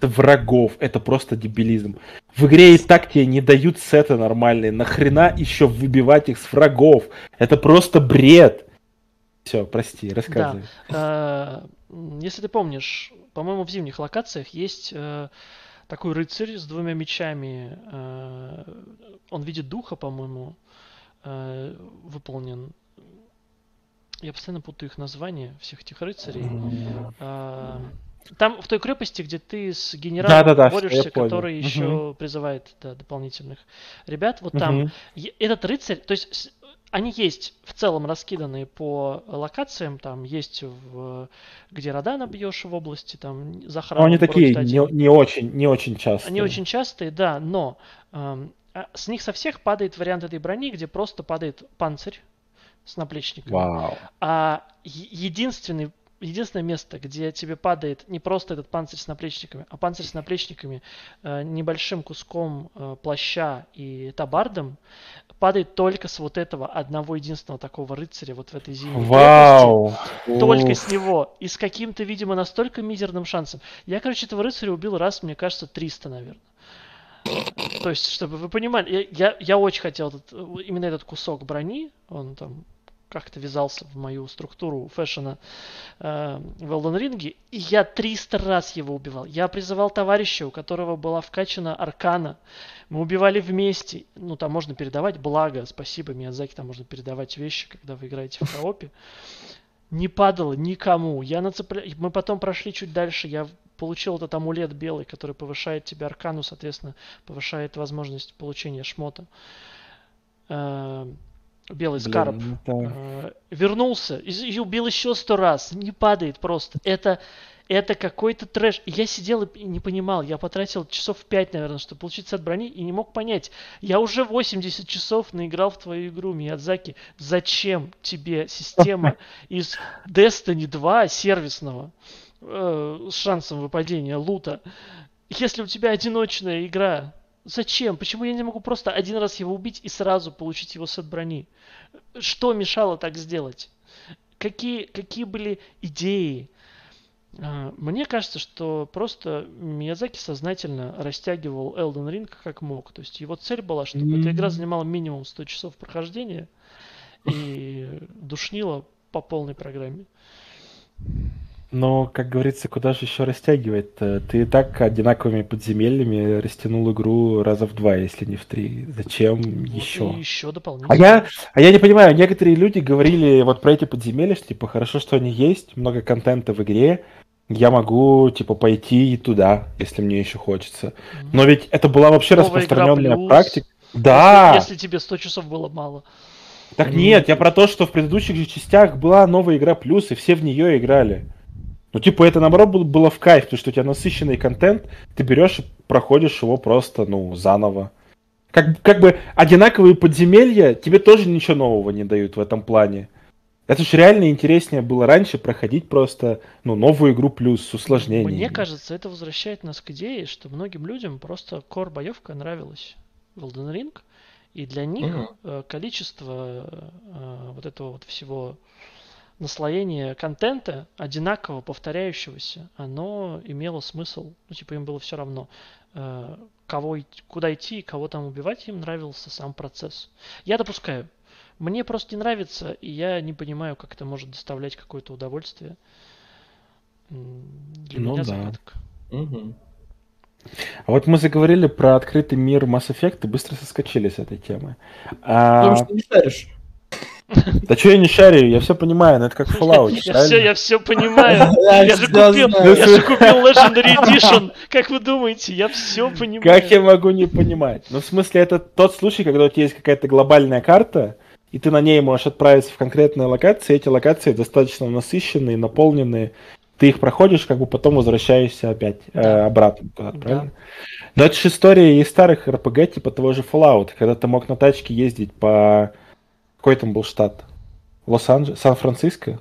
врагов. Это просто дебилизм. В игре и так тебе не дают сеты нормальные. Нахрена еще выбивать их с врагов? Это просто бред. Все, прости, рассказывай. Э, м, Если ты помнишь, по-моему, в зимних локациях есть э, такой рыцарь с двумя мечами. э, Он в виде духа, по-моему, э, выполнен. Я постоянно путаю их названия, всех этих рыцарей. А, Там в той крепости, где ты с генералом Да-да-да, всё, я борешься, который Мгм. еще призывает да, дополнительных ребят, вот там Этот рыцарь, то есть они есть в целом раскиданы по локациям, там есть в где Родана бьешь в области, там за Но храмом они такие не, не очень, не очень часто. Они очень частые, да, но а с них со всех падает вариант этой брони, где просто падает панцирь с наплечниками. Вау. А единственный, единственное место, где тебе падает не просто этот панцирь с наплечниками, а панцирь с наплечниками, э, небольшим куском э, плаща и табардом, падает только с вот этого одного единственного такого рыцаря вот в этой зимней крепости. Вау. Только Уф. с него. И с каким-то, видимо, настолько мизерным шансом. Я, короче, этого рыцаря убил раз, мне кажется, 300, наверное. То есть, чтобы вы понимали, я, я, я очень хотел этот, э, именно этот кусок брони, он там как-то вязался в мою структуру фэшена э, в Elden Ring, и я 300 раз его убивал. Я призывал товарища, у которого была вкачана аркана. Мы убивали вместе. Ну, там можно передавать благо. Спасибо, Миядзаки, там можно передавать вещи, когда вы играете в коопе. Не падало никому. Я нацепля... Мы потом прошли чуть дальше. Я получил этот амулет белый, который повышает тебе аркану, соответственно, повышает возможность получения шмота. Э, Белый скарб. это- Э, Вернулся и, и убил еще сто раз. Не падает просто. Это, это какой-то трэш. Я сидел и не понимал. Я потратил часов 5, наверное, чтобы получить сет брони и не мог понять. Я уже 80 часов наиграл в твою игру, Миядзаки. Зачем тебе система [laughs] из Destiny 2 сервисного э, с шансом выпадения лута, если у тебя одиночная игра? Зачем? Почему я не могу просто один раз его убить и сразу получить его сет брони? Что мешало так сделать? Какие, какие были идеи? А, Мне кажется, что просто Миязаки сознательно растягивал Elden Ring как мог. То есть его цель была, чтобы эта игра занимала минимум 100 часов прохождения и душнила по полной программе. Но, как говорится, куда же еще растягивать-то? Ты и так одинаковыми подземельями растянул игру раза в два, если не в три. Зачем еще? И еще дополнительно. А я, а я не понимаю, некоторые люди говорили вот про эти подземелья, что типа хорошо, что они есть, много контента в игре, я могу типа пойти и туда, если мне еще хочется. Но ведь это была вообще Новая распространенная практика. Да, Если, если тебе 100 часов было мало. так нет, я про то, что в предыдущих же частях была новая игра плюс, и все в нее играли. Ну, типа, это наоборот был- было в кайф, потому что у тебя насыщенный контент, ты берешь и проходишь его просто, ну, заново. Как, как бы одинаковые подземелья тебе тоже ничего нового не дают в этом плане. Это же реально интереснее было раньше проходить просто, ну, новую игру плюс с усложнениями. Мне кажется, это возвращает нас к идее, что многим людям просто кор боевка нравилась в Elden Ring, и для них э, количество э, вот этого вот всего наслоения контента, одинаково повторяющегося, оно имело смысл. Ну, типа, им было все равно, э, кого, куда идти и кого там убивать, им нравился сам процесс. Я допускаю. Мне просто не нравится, и я не понимаю, как это может доставлять какое-то удовольствие. Для Ну меня да. загадка. Мгм. А вот мы заговорили про открытый мир Mass Effect и быстро соскочили с этой темы. А, Потому что не шаришь. [laughs] Да что я не шарю, я все понимаю, но это как Fallout, [laughs] Я все, я все понимаю. [laughs] Я же купил, я же купил Legendary Edition. Как вы думаете? Я все понимаю. Как я могу не понимать? Ну, в смысле, это тот случай, когда у тебя есть какая-то глобальная карта, и ты на ней можешь отправиться в конкретные локации, эти локации достаточно насыщенные, наполненные, ты их проходишь, как бы потом возвращаешься опять э, Да. обратно куда-то, Да. правильно? Но это же история из старых RPG, типа того же Fallout, когда ты мог на тачке ездить по... Какой там был штат? Лос-Анджелес? Сан-Франциско?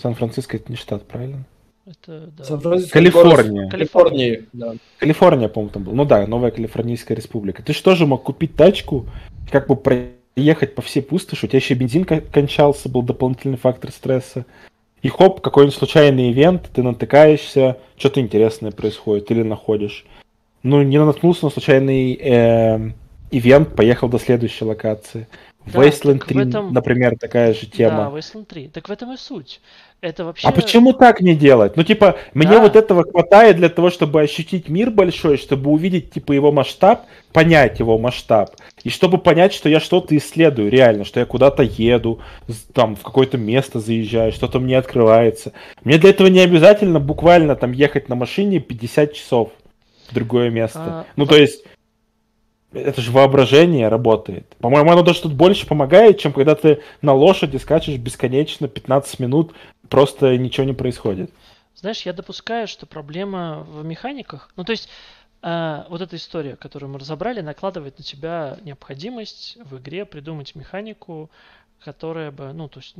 Сан-Франциско это не штат, правильно? Это, да. Сан-Франциско, Калифорния. Калифорнии, да. Калифорния, по-моему, там был. Ну да, новая Калифорнийская республика. Ты же тоже мог купить тачку, как бы проехать по всей пустоши, у тебя еще бензин кон- кончался, был дополнительный фактор стресса. И хоп, какой-нибудь случайный ивент, ты натыкаешься, что-то интересное происходит или находишь. Ну, не наткнулся на случайный эм, ивент, поехал до следующей локации. Да, Wasteland так в 3, этом- например, такая же Да, тема. Wasteland 3. Так в этом и суть. Это вообще... А почему так не делать? Ну, типа, мне Да. вот этого хватает для того, чтобы ощутить мир большой, чтобы увидеть, типа, его масштаб, понять его масштаб. И чтобы понять, что я что-то исследую, реально, что я куда-то еду, там, в какое-то место заезжаю, что-то мне открывается. Мне для этого не обязательно буквально там ехать на машине 50 часов в другое место. А, ну, то есть, это же воображение работает. По-моему, оно даже тут больше помогает, чем когда ты на лошади скачешь бесконечно 15 минут, просто ничего не происходит. Знаешь, я допускаю, что проблема в механиках. Ну, то есть, а, вот эта история, которую мы разобрали, накладывает на тебя необходимость в игре придумать механику, которая бы, ну, то есть,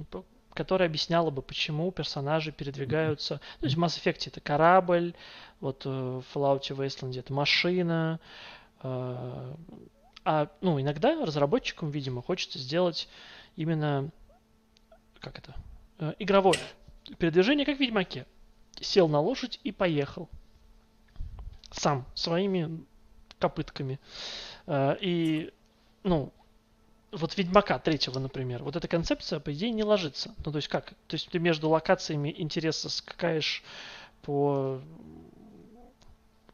которая объясняла бы, почему персонажи передвигаются. Ну, то есть в Mass Effect это корабль, вот э, в Fallout Wasteland это машина. Э, А, ну, иногда разработчикам, видимо, хочется сделать именно, как это, э, игровое передвижение, как в Ведьмаке сел на лошадь и поехал. Сам, своими копытками. Э, И, ну, вот Ведьмака третьего, например, вот эта концепция, по идее, не ложится. Ну, то есть как? То есть ты между локациями интереса скакаешь по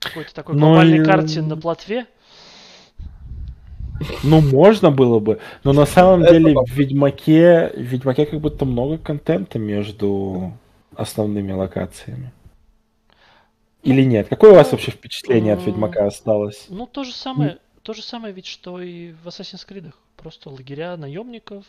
какой-то такой Ну глобальной и- карте на плотве. Ну, можно было бы, но на самом деле в Ведьмаке, в Ведьмаке как будто много контента между основными локациями. Или нет? Какое у вас вообще впечатление от. Ведьмака осталось? Ну, то же самое, то же самое ведь, что и в Assassin's Creed. Просто лагеря наемников.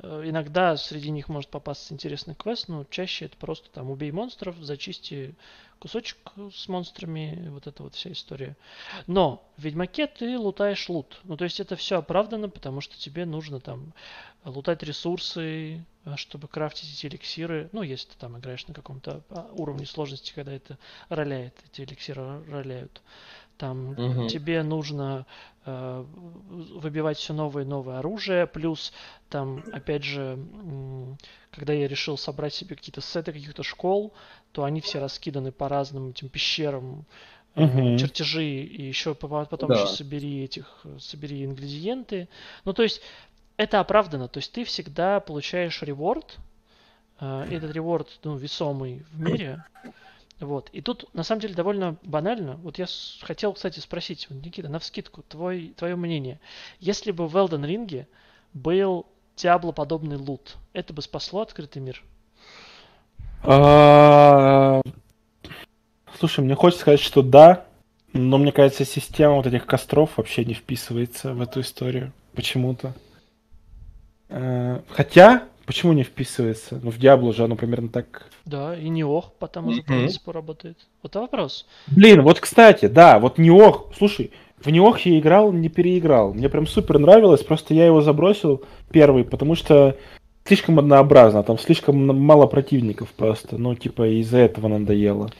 Э, Иногда среди них может попасться интересный квест, но чаще это просто там убей монстров, зачисти кусочек с монстрами, вот эта вот вся история. Но в Ведьмаке ты лутаешь лут. Ну, то есть это все оправдано, потому что тебе нужно там лутать ресурсы, э, чтобы крафтить эти эликсиры. Ну, если ты там играешь на каком-то а, уровне сложности, когда это роляет, эти эликсиры роляют. Там Мгм. тебе нужно э, выбивать все новое и новое оружие, плюс там, опять же, когда я решил собрать себе какие-то сеты каких-то школ, то они все раскиданы по разным этим пещерам, Мгм. чертежи, и еще потом Да. еще собери этих, э, собери ингредиенты. Ну, то есть это оправдано, то есть ты всегда получаешь реворд, э, этот реворд, ну, весомый в мире, вот. И тут, на самом деле, довольно банально. Вот я хотел, кстати, спросить, Никита, на вскидку, твой, твое мнение. Если бы в Elden Ring был Диабло-подобный лут, это бы спасло открытый мир? А, Слушай, мне хочется сказать, что да, но мне кажется, система вот этих костров вообще не вписывается в эту историю. Почему-то. Э, Хотя, почему не вписывается? Ну, в Диабло же оно примерно так Да, и не ох, по тому же Мгм. принципу работает. Вот это вопрос. Блин, вот кстати, да, вот Неох, слушай, в Неох я играл, не переиграл. Мне прям супер нравилось, просто я его забросил первый, потому что слишком однообразно, там слишком мало противников просто, ну, типа, из-за этого надоело.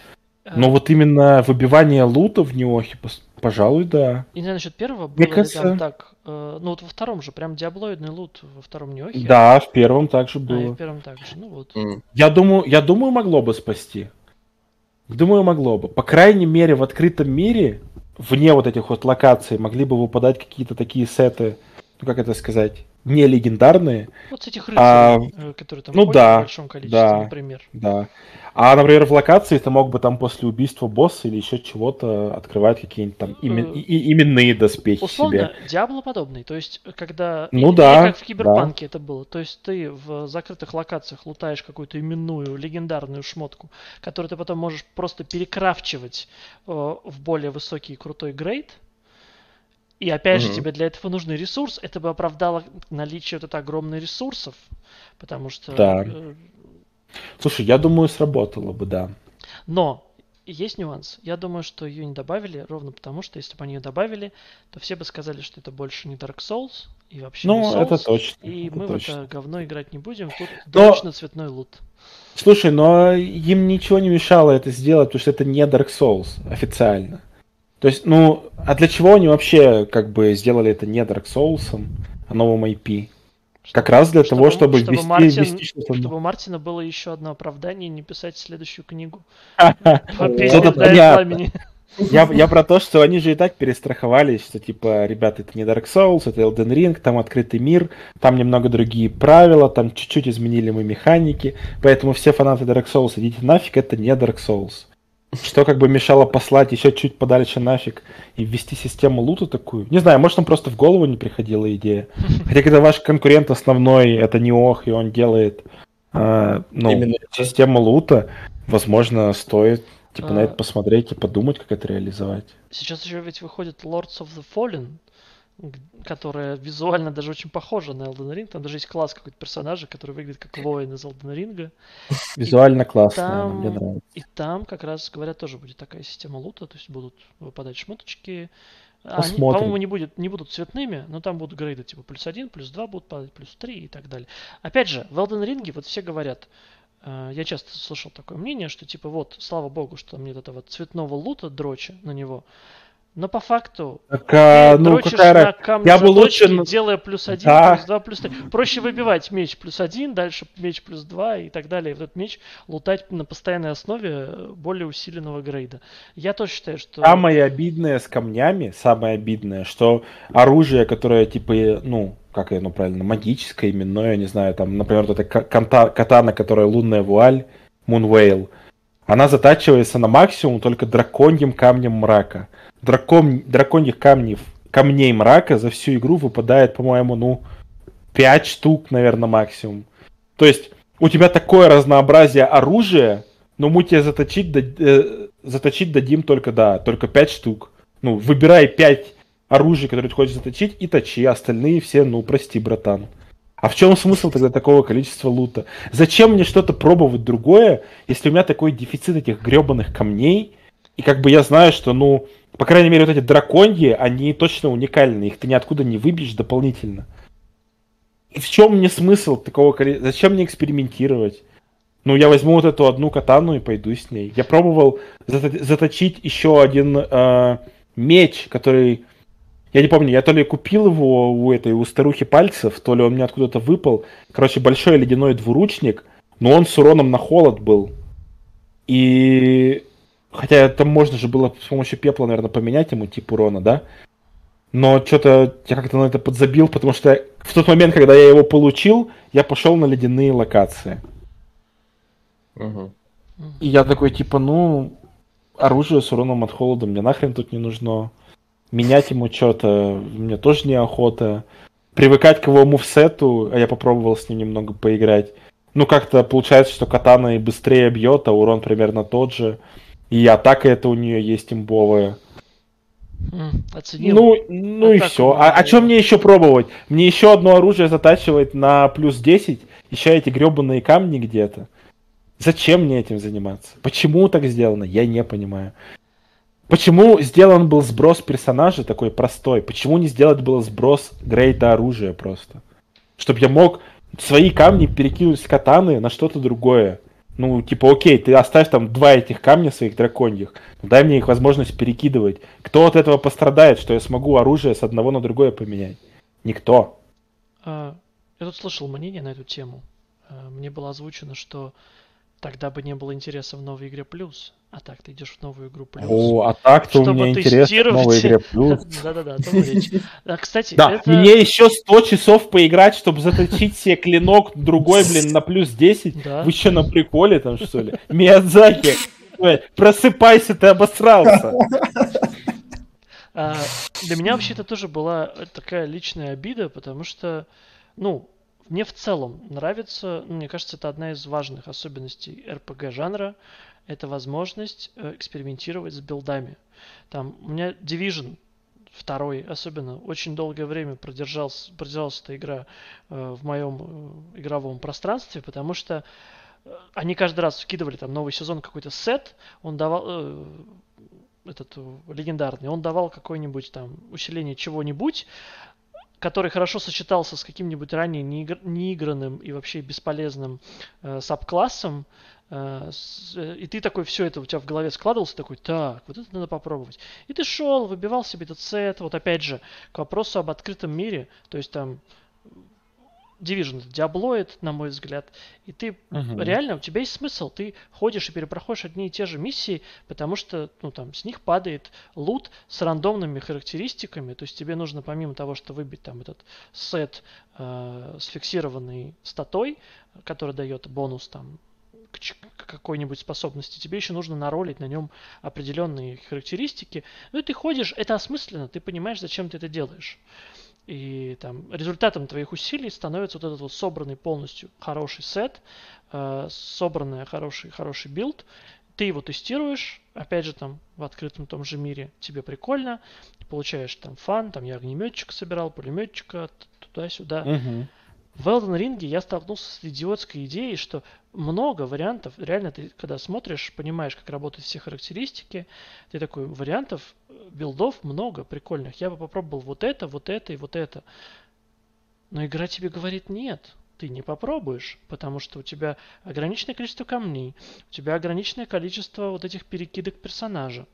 Но Э, вот именно выбивание лута в Неохе, пожалуй, да. Не знаю насчет первого, было Мне кажется- там так. э, ну вот во втором же, прям диаблоидный лут во втором не охе. Да, в первом также А, и было. в первом также. Ну вот. Я думаю, я думаю, могло бы спасти. Думаю, могло бы. По крайней мере, в открытом мире, вне вот этих вот локаций, могли бы выпадать какие-то такие сеты, ну как это сказать, не легендарные, Вот с этих А, рыцарей, э, которые там ну да, в большом количестве, да. например. да. А, например, в локации ты мог бы там после убийства босса или еще чего-то открывать какие-нибудь там имен- и- и- именные доспехи Условно, себе. Диабло подобный. То есть, когда... Ну или да, как в Киберпанке это было. То есть, ты в закрытых локациях лутаешь какую-то именную, легендарную шмотку, которую ты потом можешь просто перекрафчивать э, в более высокий и крутой грейд. И опять же, Мгм. тебе для этого нужный ресурс. Это бы оправдало наличие вот это огромных ресурсов. Потому что... Да. Слушай, я думаю, сработало бы, да. Но есть нюанс. Я думаю, что ее не добавили ровно потому, что если бы они ее добавили, то все бы сказали, что это больше не Dark Souls и вообще не Ну, Souls. это точно. И это мы точно. в это говно играть не будем. Тут Но- точно цветной лут. Слушай, но им ничего не мешало это сделать, потому что это не Dark Souls официально. То есть, ну, а для чего они вообще как бы сделали это не Dark Souls, а новым IP? Как раз для того, чтобы ввести, Мартин- ввести что-то чтобы у Мартина было еще одно оправдание не писать следующую книгу. [laughs] Я, я про то, что они же и так перестраховались, что типа, ребята, это не Dark Souls, это Elden Ring, там открытый мир, там немного другие правила, там чуть-чуть изменили мы механики, поэтому все фанаты Dark Souls, идите нафиг, это не Dark Souls. Что как бы мешало послать еще чуть подальше нафиг и ввести систему лута такую? Не знаю, может, нам просто в голову не приходила идея. [laughs] Хотя когда ваш конкурент основной это не ох, и он делает э, ну, Именно систему лута, возможно, стоит типа а... на это посмотреть и подумать, как это реализовать. Сейчас еще ведь выходит Lords of the Fallen, которая визуально даже очень похожа на Elden Ring. Там даже есть класс какой-то персонажа, который выглядит как воин из Elden Ring. Визуально классно, там, мне нравится. И там, как раз говорят, тоже будет такая система лута, то есть будут выпадать шмоточки. Они, по-моему, не, будет, не будут цветными, но там будут грейды типа плюс один, плюс два будут падать, плюс три и так далее. Опять же, в Elden Ring вот все говорят, э, я часто слышал такое мнение, что типа вот, слава богу, что нет этого цветного лута дроча на него, но по факту так, а, ну, какая на камне я бы лучше... делая плюс один, да. плюс два, плюс три. Проще выбивать меч плюс один, дальше меч плюс два и так далее. И вот этот меч лутать на постоянной основе более усиленного грейда. Я тоже считаю, что... Самое обидное с камнями, самое обидное, что оружие, которое типа, ну, как оно правильно, магическое, именное, я не знаю, там, например, вот эта катана, которая лунная вуаль, Moonveil, она затачивается на максимум только драконьим камнем мрака дракон, драконьих камней, камней мрака за всю игру выпадает, по-моему, ну, 5 штук, наверное, максимум. То есть у тебя такое разнообразие оружия, но мы тебе заточить, э, заточить дадим только, да, только 5 штук. Ну, выбирай 5 оружий, которые ты хочешь заточить, и точи. Остальные все, ну, прости, братан. А в чем смысл тогда такого количества лута? Зачем мне что-то пробовать другое, если у меня такой дефицит этих гребаных камней, и как бы я знаю, что, ну, по крайней мере, вот эти драконьи, они точно уникальны, их ты ниоткуда не выбьешь дополнительно. И в чем мне смысл такого количества? Зачем мне экспериментировать? Ну, я возьму вот эту одну катану и пойду с ней. Я пробовал заточить еще один э, меч, который... Я не помню, я то ли купил его у этой, у старухи пальцев, то ли он мне откуда-то выпал. Короче, большой ледяной двуручник, но он с уроном на холод был. И Хотя это можно же было с помощью пепла, наверное, поменять ему тип урона, да? Но что-то я как-то на это подзабил, потому что в тот момент, когда я его получил, я пошел на ледяные локации. Угу. И я такой, типа, ну, оружие с уроном от холода мне нахрен тут не нужно. Менять ему что-то мне тоже неохота. Привыкать к его мувсету, а я попробовал с ним немного поиграть. Ну, как-то получается, что катана и быстрее бьет, а урон примерно тот же. И атака это у нее есть имбовая. Оценил. Ну, ну и все. А, а что мне еще пробовать? Мне еще одно оружие затачивать на плюс 10, еще эти гребаные камни где-то. Зачем мне этим заниматься? Почему так сделано? Я не понимаю. Почему сделан был сброс персонажа такой простой? Почему не сделать было сброс грейда оружия просто? Чтобы я мог свои камни перекинуть с катаны на что-то другое. Ну, типа, окей, ты оставь там два этих камня своих драконьих, дай мне их возможность перекидывать. Кто от этого пострадает, что я смогу оружие с одного на другое поменять? Никто. А, я тут слышал мнение на эту тему. А, мне было озвучено, что тогда бы не было интереса в новой игре плюс. А так ты идешь в новую игру плюс. О, а так-то у меня интерес в новой игре плюс. [laughs] Да-да-да, кстати, да, это... мне еще 100 часов поиграть, чтобы заточить себе клинок другой, блин, на плюс 10. Да. Вы что, на приколе там, что ли? Миядзаки, просыпайся, ты обосрался. А, для меня вообще это тоже была такая личная обида, потому что, ну, мне в целом нравится, ну, мне кажется, это одна из важных особенностей RPG жанра, это возможность э, экспериментировать с билдами. Там у меня Division второй особенно очень долгое время продержалась, продержалась эта игра э, в моем э, игровом пространстве, потому что они каждый раз вкидывали там новый сезон какой-то сет, он давал э, этот легендарный, он давал какое-нибудь там усиление чего-нибудь, который хорошо сочетался с каким-нибудь ранее неигранным и вообще бесполезным э, сабклассом, э, э, и ты такой, все это у тебя в голове складывался, такой, так, вот это надо попробовать. И ты шел, выбивал себе этот сет, вот опять же, к вопросу об открытом мире, то есть там Division диаблоид, на мой взгляд. И ты Мгм. реально, у тебя есть смысл. Ты ходишь и перепроходишь одни и те же миссии, потому что, ну, там, с них падает лут с рандомными характеристиками. То есть тебе нужно, помимо того, что выбить там этот сет э, с фиксированной статой, который дает бонус там к какой-нибудь способности, тебе еще нужно наролить на нем определенные характеристики. Ну и ты ходишь, это осмысленно, ты понимаешь, зачем ты это делаешь. И там результатом твоих усилий становится вот этот вот собранный полностью хороший сет, э, собранный хороший, хороший build. Ты его тестируешь, опять же, там в открытом том же мире тебе прикольно, ты получаешь там fun, там я огнеметчика собирал, пулеметчика, туда-сюда. Мгм. В Elden Ring я столкнулся с идиотской идеей, что много вариантов, реально ты когда смотришь, понимаешь, как работают все характеристики, ты такой, вариантов, э, билдов много прикольных. Я бы попробовал вот это, вот это и вот это. Но игра тебе говорит нет, ты не попробуешь, потому что у тебя ограниченное количество камней, у тебя ограниченное количество вот этих перекидок персонажа.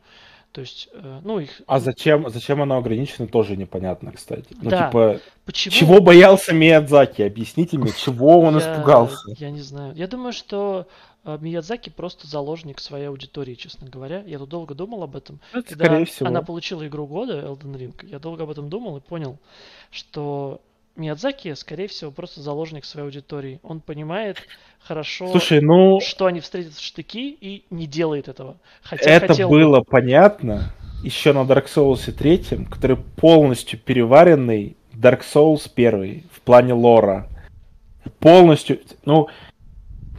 То есть, э, ну их... А зачем, зачем оно ограничено, тоже непонятно, кстати. Ну, Да. типа, Почему? чего боялся Миядзаки? Объясните мне, чего он Я- испугался? Я не знаю. Я думаю, что э, Миядзаки просто заложник своей аудитории, честно говоря. Я тут долго думал об этом. Это, Когда скорее всего. она получила игру года, Elden Ring, я долго об этом думал и понял, что Миядзаки, скорее всего, просто заложник своей аудитории. Он понимает хорошо, Слушай, ну, что они встретят в штыки и не делает этого. Хотя это хотел бы. было понятно еще на Dark Souls 3, который полностью переваренный Dark Souls 1 в плане лора. Полностью, ну,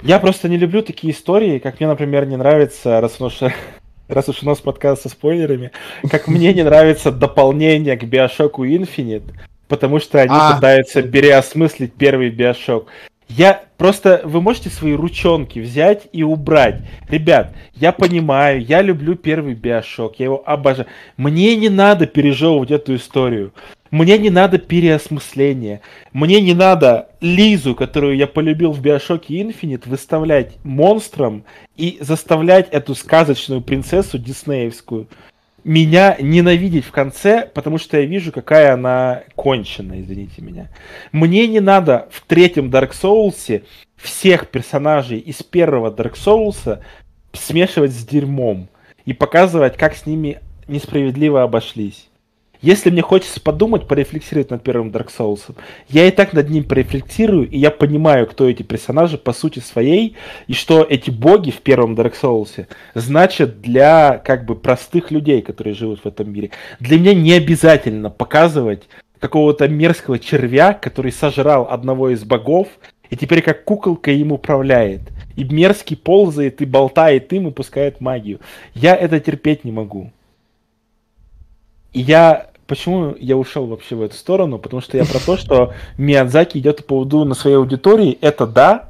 я просто не люблю такие истории, как мне, например, не нравится, раз уж, [laughs] раз уж у нас подкаст со спойлерами, как мне не нравится дополнение к Bioshock Infinite, потому что они А. пытаются переосмыслить первый Bioshock. Я просто, вы можете свои ручонки взять и убрать. Ребят, я понимаю, я люблю первый Биошок, я его обожаю. Мне не надо пережевывать эту историю. Мне не надо переосмысления. Мне не надо Лизу, которую я полюбил в Биошоке Инфинит, выставлять монстром и заставлять эту сказочную принцессу диснеевскую меня ненавидеть в конце, потому что я вижу, какая она конченая, извините меня. Мне не надо в третьем Dark Souls всех персонажей из первого Dark Souls смешивать с дерьмом и показывать, как с ними несправедливо обошлись. Если мне хочется подумать, порефлексировать над первым Dark Souls, я и так над ним порефлексирую, и я понимаю, кто эти персонажи по сути своей, и что эти боги в первом Dark Souls значат для как бы простых людей, которые живут в этом мире. Для меня не обязательно показывать какого-то мерзкого червя, который сожрал одного из богов, и теперь как куколка им управляет. И мерзкий ползает и болтает им и пускает магию. Я это терпеть не могу. И я... Почему я ушел вообще в эту сторону? Потому что я про то, что Миядзаки идет по поводу на своей аудитории, это да,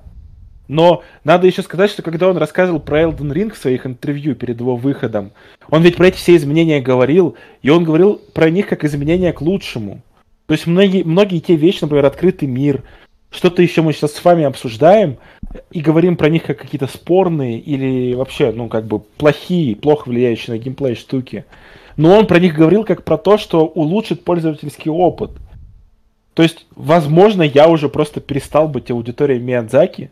но надо еще сказать, что когда он рассказывал про Elden Ring в своих интервью перед его выходом, он ведь про эти все изменения говорил, и он говорил про них как изменения к лучшему. То есть многие, многие те вещи, например, открытый мир, что-то еще мы сейчас с вами обсуждаем и говорим про них как какие-то спорные или вообще, ну, как бы плохие, плохо влияющие на геймплей штуки. Но он про них говорил как про то, что улучшит пользовательский опыт. То есть, возможно, я уже просто перестал быть аудиторией Миядзаки.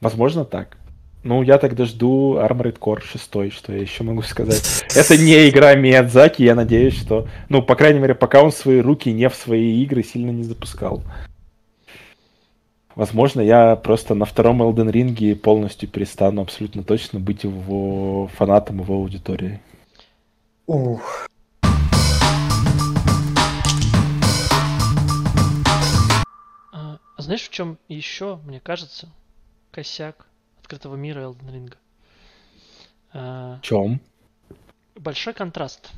Возможно, так. Ну, я тогда жду Armored Core 6, что я еще могу сказать. [laughs] Это не игра Миядзаки, я надеюсь, что... Ну, по крайней мере, пока он свои руки не в свои игры сильно не запускал. Возможно, я просто на втором Elden Ring полностью перестану абсолютно точно быть его фанатом, его аудиторией. Ух. А, знаешь, в чем еще, мне кажется, косяк открытого мира Elden Ring? А, В чем? большой контраст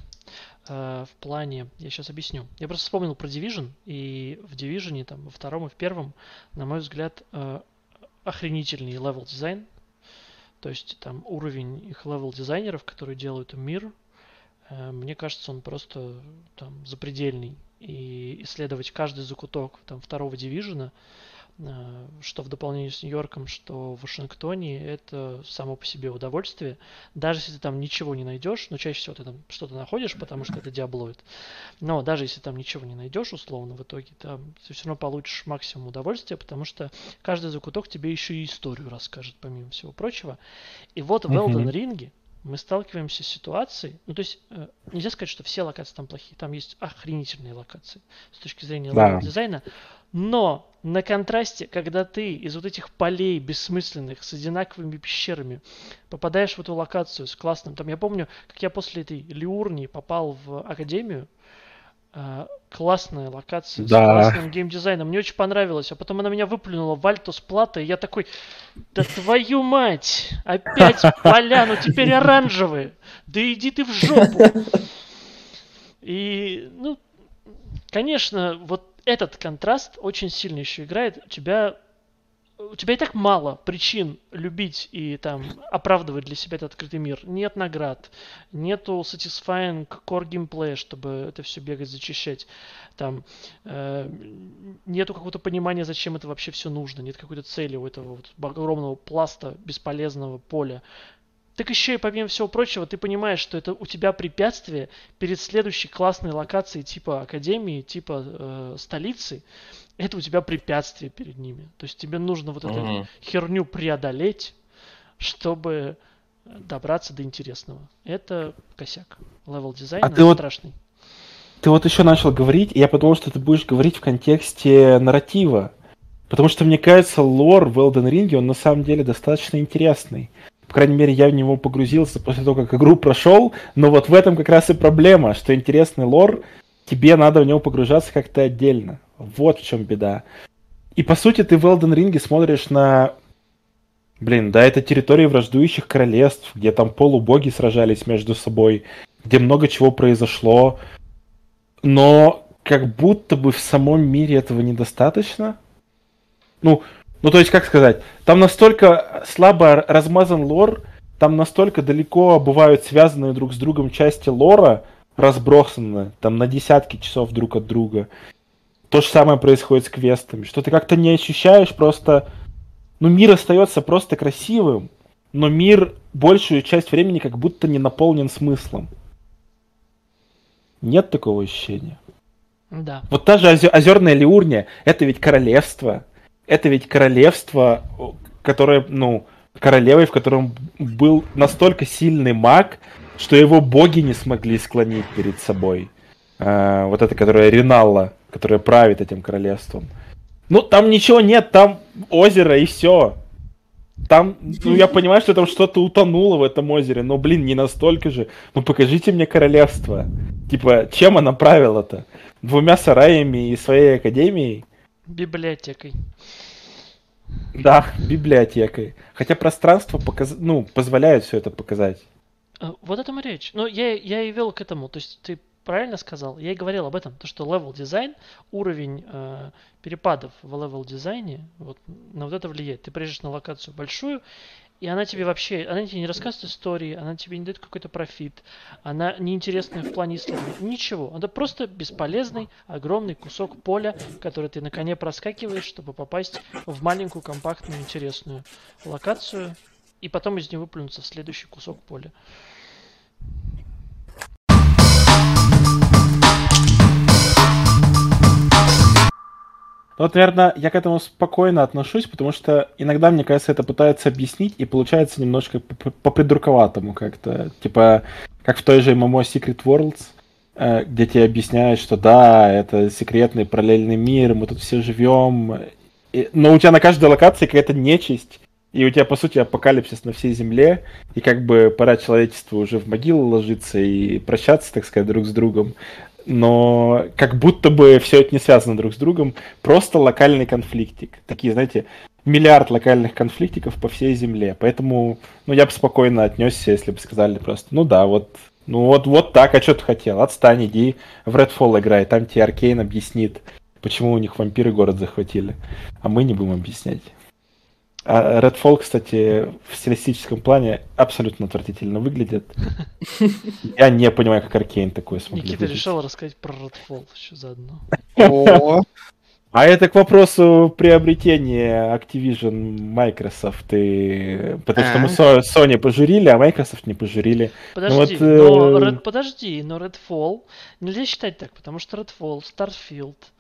э, в плане, я сейчас объясню. Я просто вспомнил про Division, и в Division, там, во втором и в первом, на мой взгляд, э, охренительный level design. То есть там уровень их level дизайнеров, которые делают мир, мне кажется, он просто там запредельный. И исследовать каждый закуток там, второго дивизиона, э, что в дополнение с Нью-Йорком, что в Вашингтоне, это само по себе удовольствие. Даже если ты там ничего не найдешь, но чаще всего ты там что-то находишь, потому что это диаблоид. Но даже если там ничего не найдешь, условно, в итоге, там, ты все равно получишь максимум удовольствия, потому что каждый закуток тебе еще и историю расскажет, помимо всего прочего. И вот в Elden Ring мы сталкиваемся с ситуацией, ну то есть э, нельзя сказать, что все локации там плохие, там есть охренительные локации с точки зрения Да. дизайна, но на контрасте, когда ты из вот этих полей бессмысленных с одинаковыми пещерами попадаешь в эту локацию с классным, там я помню, как я после этой Лиурни попал в Академию, классная локация с Да. классным геймдизайном, мне очень понравилось, а потом она меня выплюнула в Альтус Плата, и я такой, да твою мать, опять поля, ну теперь оранжевые, да иди ты в жопу. [laughs] И, ну, конечно, вот этот контраст очень сильно еще играет. У тебя у тебя и так мало причин любить и там оправдывать для себя этот открытый мир. Нет наград, нету satisfying core геймплея, чтобы это все бегать, зачищать. Там э, нету какого-то понимания, зачем это вообще все нужно, нет какой-то цели у этого вот огромного пласта бесполезного поля. Так еще и помимо всего прочего, ты понимаешь, что это у тебя препятствие перед следующей классной локацией типа Академии, типа э, столицы. Это у тебя препятствие перед ними. То есть тебе нужно вот эту Мгм. херню преодолеть, чтобы добраться до интересного. Это косяк. Левел дизайн А ты вот- страшный. Ты вот еще начал говорить, и я подумал, что ты будешь говорить в контексте нарратива. Потому что, мне кажется, лор в Elden Ring, он на самом деле достаточно интересный. По крайней мере, я в него погрузился после того, как игру прошел, но вот в этом как раз и проблема, что интересный лор, тебе надо в него погружаться как-то отдельно. Вот в чем беда. И по сути ты в Elden Ring смотришь на... Блин, да, это территории враждующих королевств, где там полубоги сражались между собой, где много чего произошло, но как будто бы в самом мире этого недостаточно. Ну, ну то есть, как сказать, там настолько слабо размазан лор, там настолько далеко бывают связанные друг с другом части лора, разбросаны там на десятки часов друг от друга. То же самое происходит с квестами, что ты как-то не ощущаешь просто... Ну, мир остается просто красивым, но мир большую часть времени как будто не наполнен смыслом. Нет такого ощущения. Да. Вот та же озе- озерная Лиурния, это ведь королевство. Это ведь королевство, которое, ну, королевой, в котором был настолько сильный маг, что его боги не смогли склонить перед собой. А, вот это, которая Риналла, которая правит этим королевством. Ну, там ничего нет, там озеро и все. Там, ну, я понимаю, что там что-то утонуло в этом озере, но, блин, не настолько же. Ну, покажите мне королевство. Типа, чем она правила-то? Двумя сараями и своей академией? Библиотекой. Да, библиотекой. Хотя пространство показ... ну, позволяет все это показать. Э, Вот об этом и речь. Ну, я, я и вел к этому. То есть ты правильно сказал? Я и говорил об этом. То, что level design, уровень э, перепадов в level дизайне, вот на вот это влияет. Ты приезжаешь на локацию большую, и она тебе вообще, она тебе не рассказывает истории, она тебе не дает какой-то профит, она неинтересная в плане исследования, ничего. Это просто бесполезный, огромный кусок поля, который ты на коне проскакиваешь, чтобы попасть в маленькую, компактную, интересную локацию, и потом из нее выплюнуться в следующий кусок поля. Ну, вот, наверное, я к этому спокойно отношусь, потому что иногда, мне кажется, это пытаются объяснить, и получается немножко по- по-придурковатому как-то. Типа, как в той же MMO Secret Worlds, э, где тебе объясняют, что да, это секретный параллельный мир, мы тут все живем. И- но у тебя на каждой локации какая-то нечисть, и у тебя, по сути, апокалипсис на всей земле, и как бы пора человечеству уже в могилу ложиться и прощаться, так сказать, друг с другом. Но как будто бы все это не связано друг с другом, просто локальный конфликтик. Такие, знаете, миллиард локальных конфликтиков по всей земле. Поэтому, ну, я бы спокойно отнесся, если бы сказали просто, ну да, вот, ну вот, вот так, а что ты хотел? Отстань, иди в Redfall играй, там тебе Аркейн объяснит, почему у них вампиры город захватили. А мы не будем объяснять. А Redfall, кстати, в стилистическом плане абсолютно отвратительно выглядит. [laughs] Я не понимаю, как Аркейн такое смогли Никита выдать. решил рассказать про Redfall еще заодно. О, А это к вопросу приобретения Activision Microsoft. И... Потому что мы А. Sony пожурили, а Microsoft не пожурили. Подожди, вот, но э, Red- подожди, но Redfall нельзя считать так, потому что Redfall, Starfield, э,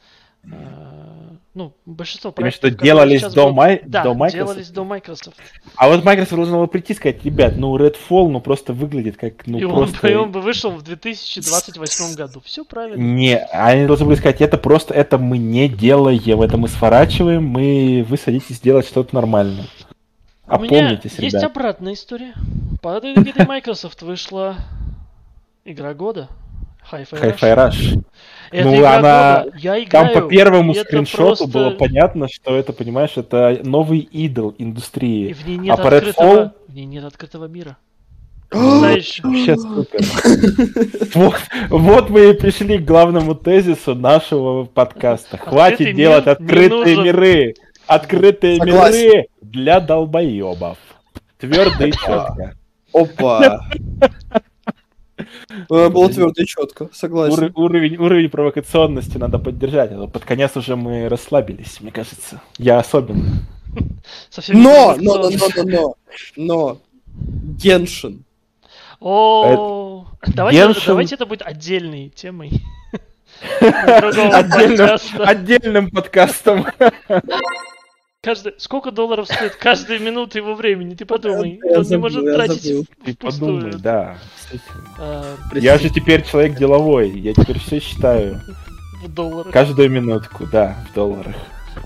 ну, большинство Ты проектов, которые делались до будут- Май- да, до Microsoft? делались до Microsoft. А вот Microsoft должен был прийти и сказать, ребят, ну Redfall, ну просто выглядит как, ну и, он, просто... бы- [laughs] и он бы вышел в 2028 году. Все правильно. Не, они должны были сказать, это просто, это мы не делаем, это мы сворачиваем, мы, вы садитесь делать что-то нормальное. У меня Опомнитесь, есть ребят. обратная история. Под этой [laughs] Microsoft вышла игра года. Hi-Fi Rush. Это Ну, игра она- года. Я Там играю, по первому и скриншоту просто- было понятно, что это, понимаешь, это новый идол И индустрии. в ней нет А по открытого... Redfall? В ней нет открытого мира. [gasps] Потрясающе. [gasps] Вообще супер. [laughs] Вот, вот мы и пришли к главному тезису нашего подкаста. Хватит Открытый делать мир открытые миры. Открытые Согласен. миры для долбоебов. Твердо и четко. Опа. Э, Было твердо и четко, согласен. Ур- уровень, уровень провокационности надо поддержать. а то под конец уже мы расслабились, мне кажется. Я особенно. [laughs] Но, но, но, но, но, но, Геншин. О, давайте, Геншин- давайте это будет отдельной темой. [laughs] Отдельным подкастом. [laughs] Каждый- Сколько долларов стоит каждая минута его времени? Ты подумай. Я Он не может тратить забыл. Ты впустую. подумай, да. А, Я же теперь человек деловой. Я теперь все считаю. в долларах. Каждую минутку, да, в долларах.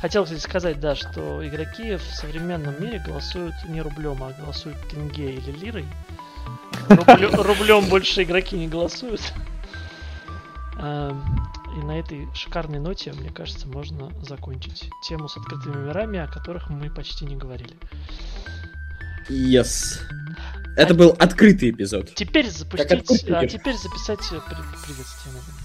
Хотел, кстати, сказать, да, что игроки в современном мире голосуют не рублем, а голосуют тенге или лирой. Рублем больше игроки не голосуют. И на этой шикарной ноте, мне кажется, можно закончить тему с открытыми мирами, о которых мы почти не говорили. Yes. Это был открытый эпизод. Теперь запустить, а теперь записать э, при- приветствие надо.